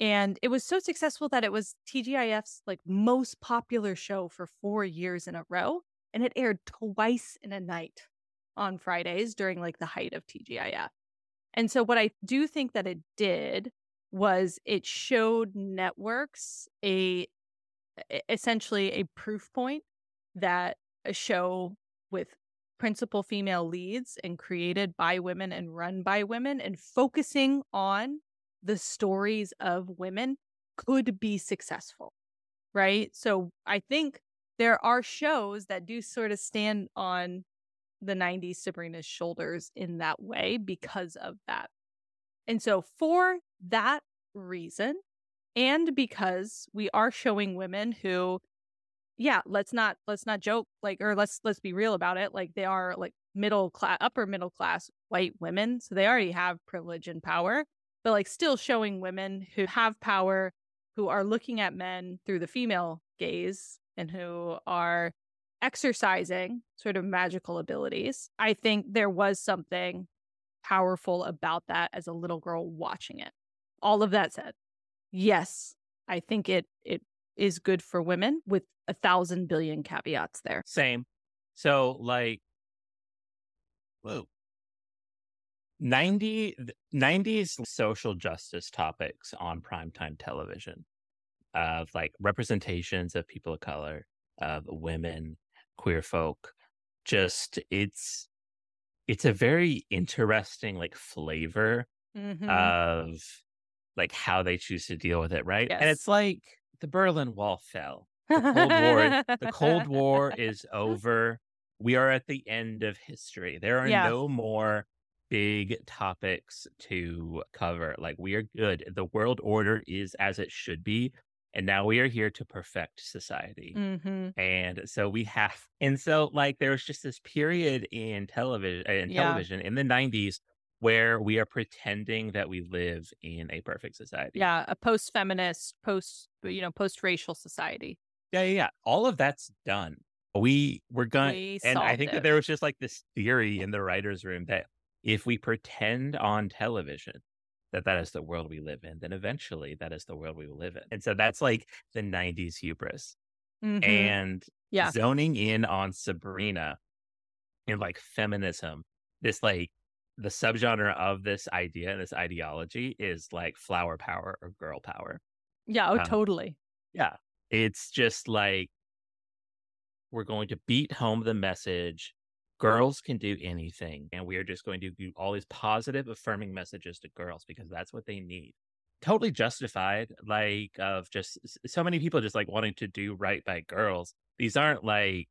And it was so successful that it was TGIF's like most popular show for 4 years in a row and it aired twice in a night on Fridays during like the height of TGIF. And so what I do think that it did was it showed networks a essentially a proof point that a show with principal female leads and created by women and run by women and focusing on the stories of women could be successful. Right? So I think there are shows that do sort of stand on the 90s Sabrina's shoulders in that way because of that. And so for that reason and because we are showing women who yeah, let's not let's not joke like or let's let's be real about it like they are like middle class upper middle class white women so they already have privilege and power but like still showing women who have power who are looking at men through the female gaze and who are exercising sort of magical abilities. I think there was something powerful about that as a little girl watching it. All of that said, yes, I think it it is good for women with a thousand billion caveats there. Same. So like whoa. 90 90s social justice topics on primetime television of like representations of people of color, of women, queer folk. Just it's it's a very interesting like flavor Mhm. of like how they choose to deal with it, right? And it's like the Berlin Wall fell. The Cold War the Cold War is over. We are at the end of history. There are Yeah. no more big topics to cover. Like we are good. The world order is as it should be. And now we are here to perfect society. Mhm. And so we have, and so like there was just this period in television, in Yeah. television in the '90s where we are pretending that we live in a perfect society. Yeah, a post-feminist, post you know, post-racial society. Yeah, yeah, yeah. All of that's done. We we're going, We and I think it. that there was just like this theory in the writers' room that if we pretend on television that that is the world we live in, then eventually that is the world we will live in. And so that's like the '90s hubris. Mhm. and Yeah. zoning in on Sabrina and like feminism, this like the subgenre of this idea and this ideology is like flower power or girl power. Yeah, oh Um, totally. Yeah. It's just like we're going to beat home the message girls can do anything and we are just going to do all these positive affirming messages to girls because that's what they need. Totally justified like of just so many people just like wanting to do right by girls. These aren't like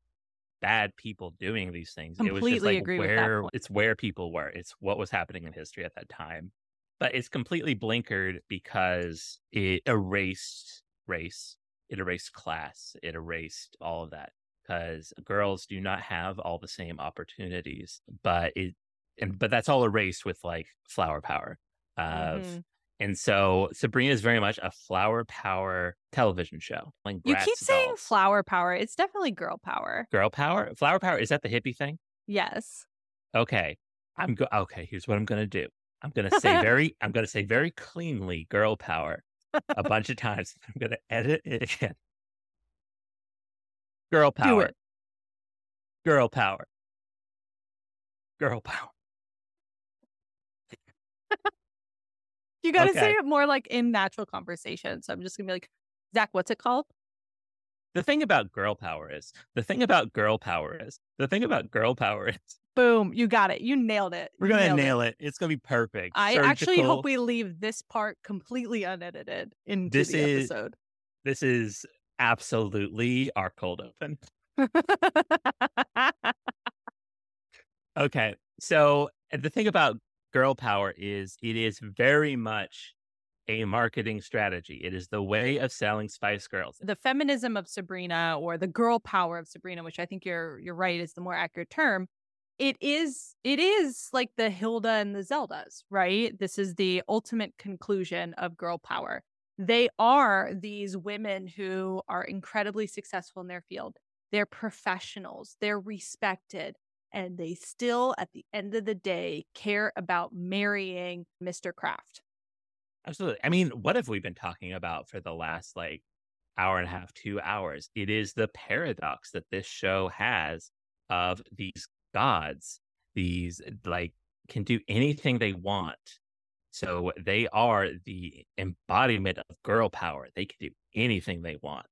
bad people doing these things. It was just Completely like agree where it's where people were. It's what was happening in history at that time. But it's completely blinkered because it erased race it erased class it erased all of that because girls do not have all the same opportunities but it and but that's all erased with like flower power of Mhm. and so sabrina is very much a flower power television show like You keep saying flower power. It's definitely girl power. girl power flower power is that the hippie thing Yes. okay i'm go okay here's what i'm gonna do i'm gonna say very i'm gonna say very cleanly girl power a bunch of times i'm gonna edit it again girl power it. girl power girl power You got to say it more like in natural conversation. So I'm just going to be like, Zach, what's it called? the thing about girl power is the thing about girl power is the thing about girl power is Boom. You got it. You nailed it. we're gonna nail it. It's gonna be perfect. I actually hope we leave this part completely unedited in This the is- episode. this is absolutely are cold open. Okay. So the thing about girl power is it is very much a marketing strategy. It is the way of selling Spice Girls. The feminism of Sabrina or the girl power of Sabrina, which I think you're you're right is the more accurate term. It is it is like the Hilda and the Zeldas, right? This is the ultimate conclusion of girl power. They are these women who are incredibly successful in their field. They're professionals, they're respected, and they still, at the end of the day, care about marrying Mr. Kraft. Absolutely. I mean, what have we been talking about for the last like hour and a half, two hours? It is the paradox that this show has of these gods, these like can do anything they want. So they are the embodiment of girl power. They can do anything they want.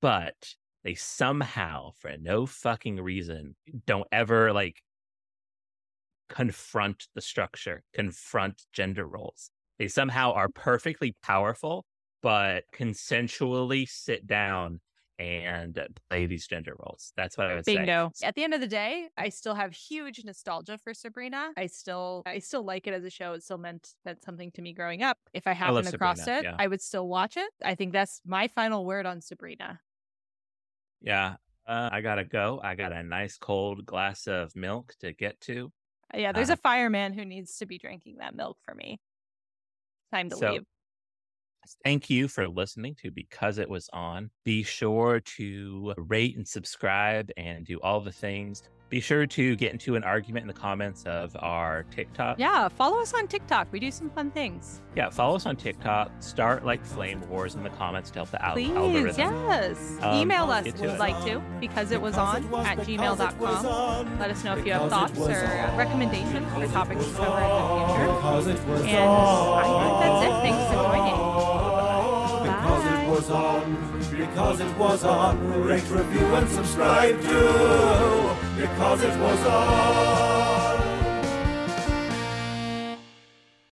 But they somehow, for no fucking reason, don't ever like confront the structure, confront gender roles. They somehow are perfectly powerful, but consensually sit down and play these gender roles. That's what I would Bingo. say. At the end of the day, I still have huge nostalgia for Sabrina. I still I still like it as a show. It still meant meant something to me growing up. If I happened across Sabrina, it, yeah. I would still watch it. I think that's my final word on Sabrina. Yeah. Uh, I gotta go. I got a nice cold glass of milk to get to. Yeah, there's Uh, a fireman who needs to be drinking that milk for me. Time to So- leave. Thank you for listening to Because It Was On. Be sure to rate and subscribe and do all the things. Be sure to get into an argument in the comments of our TikTok. Yeah, follow us on TikTok. We do some fun things. Yeah, follow us on TikTok. Start like flame wars in the comments to help the al- Please, algorithm. yes. Um, Email us if you'd like to, because it was on at gmail.com. Let us know if you have thoughts or uh, recommendations for topics to cover in the future. And I think that's it. Thanks for joining. Was on, because it was on. Rate, review, and subscribe to. Because it was on.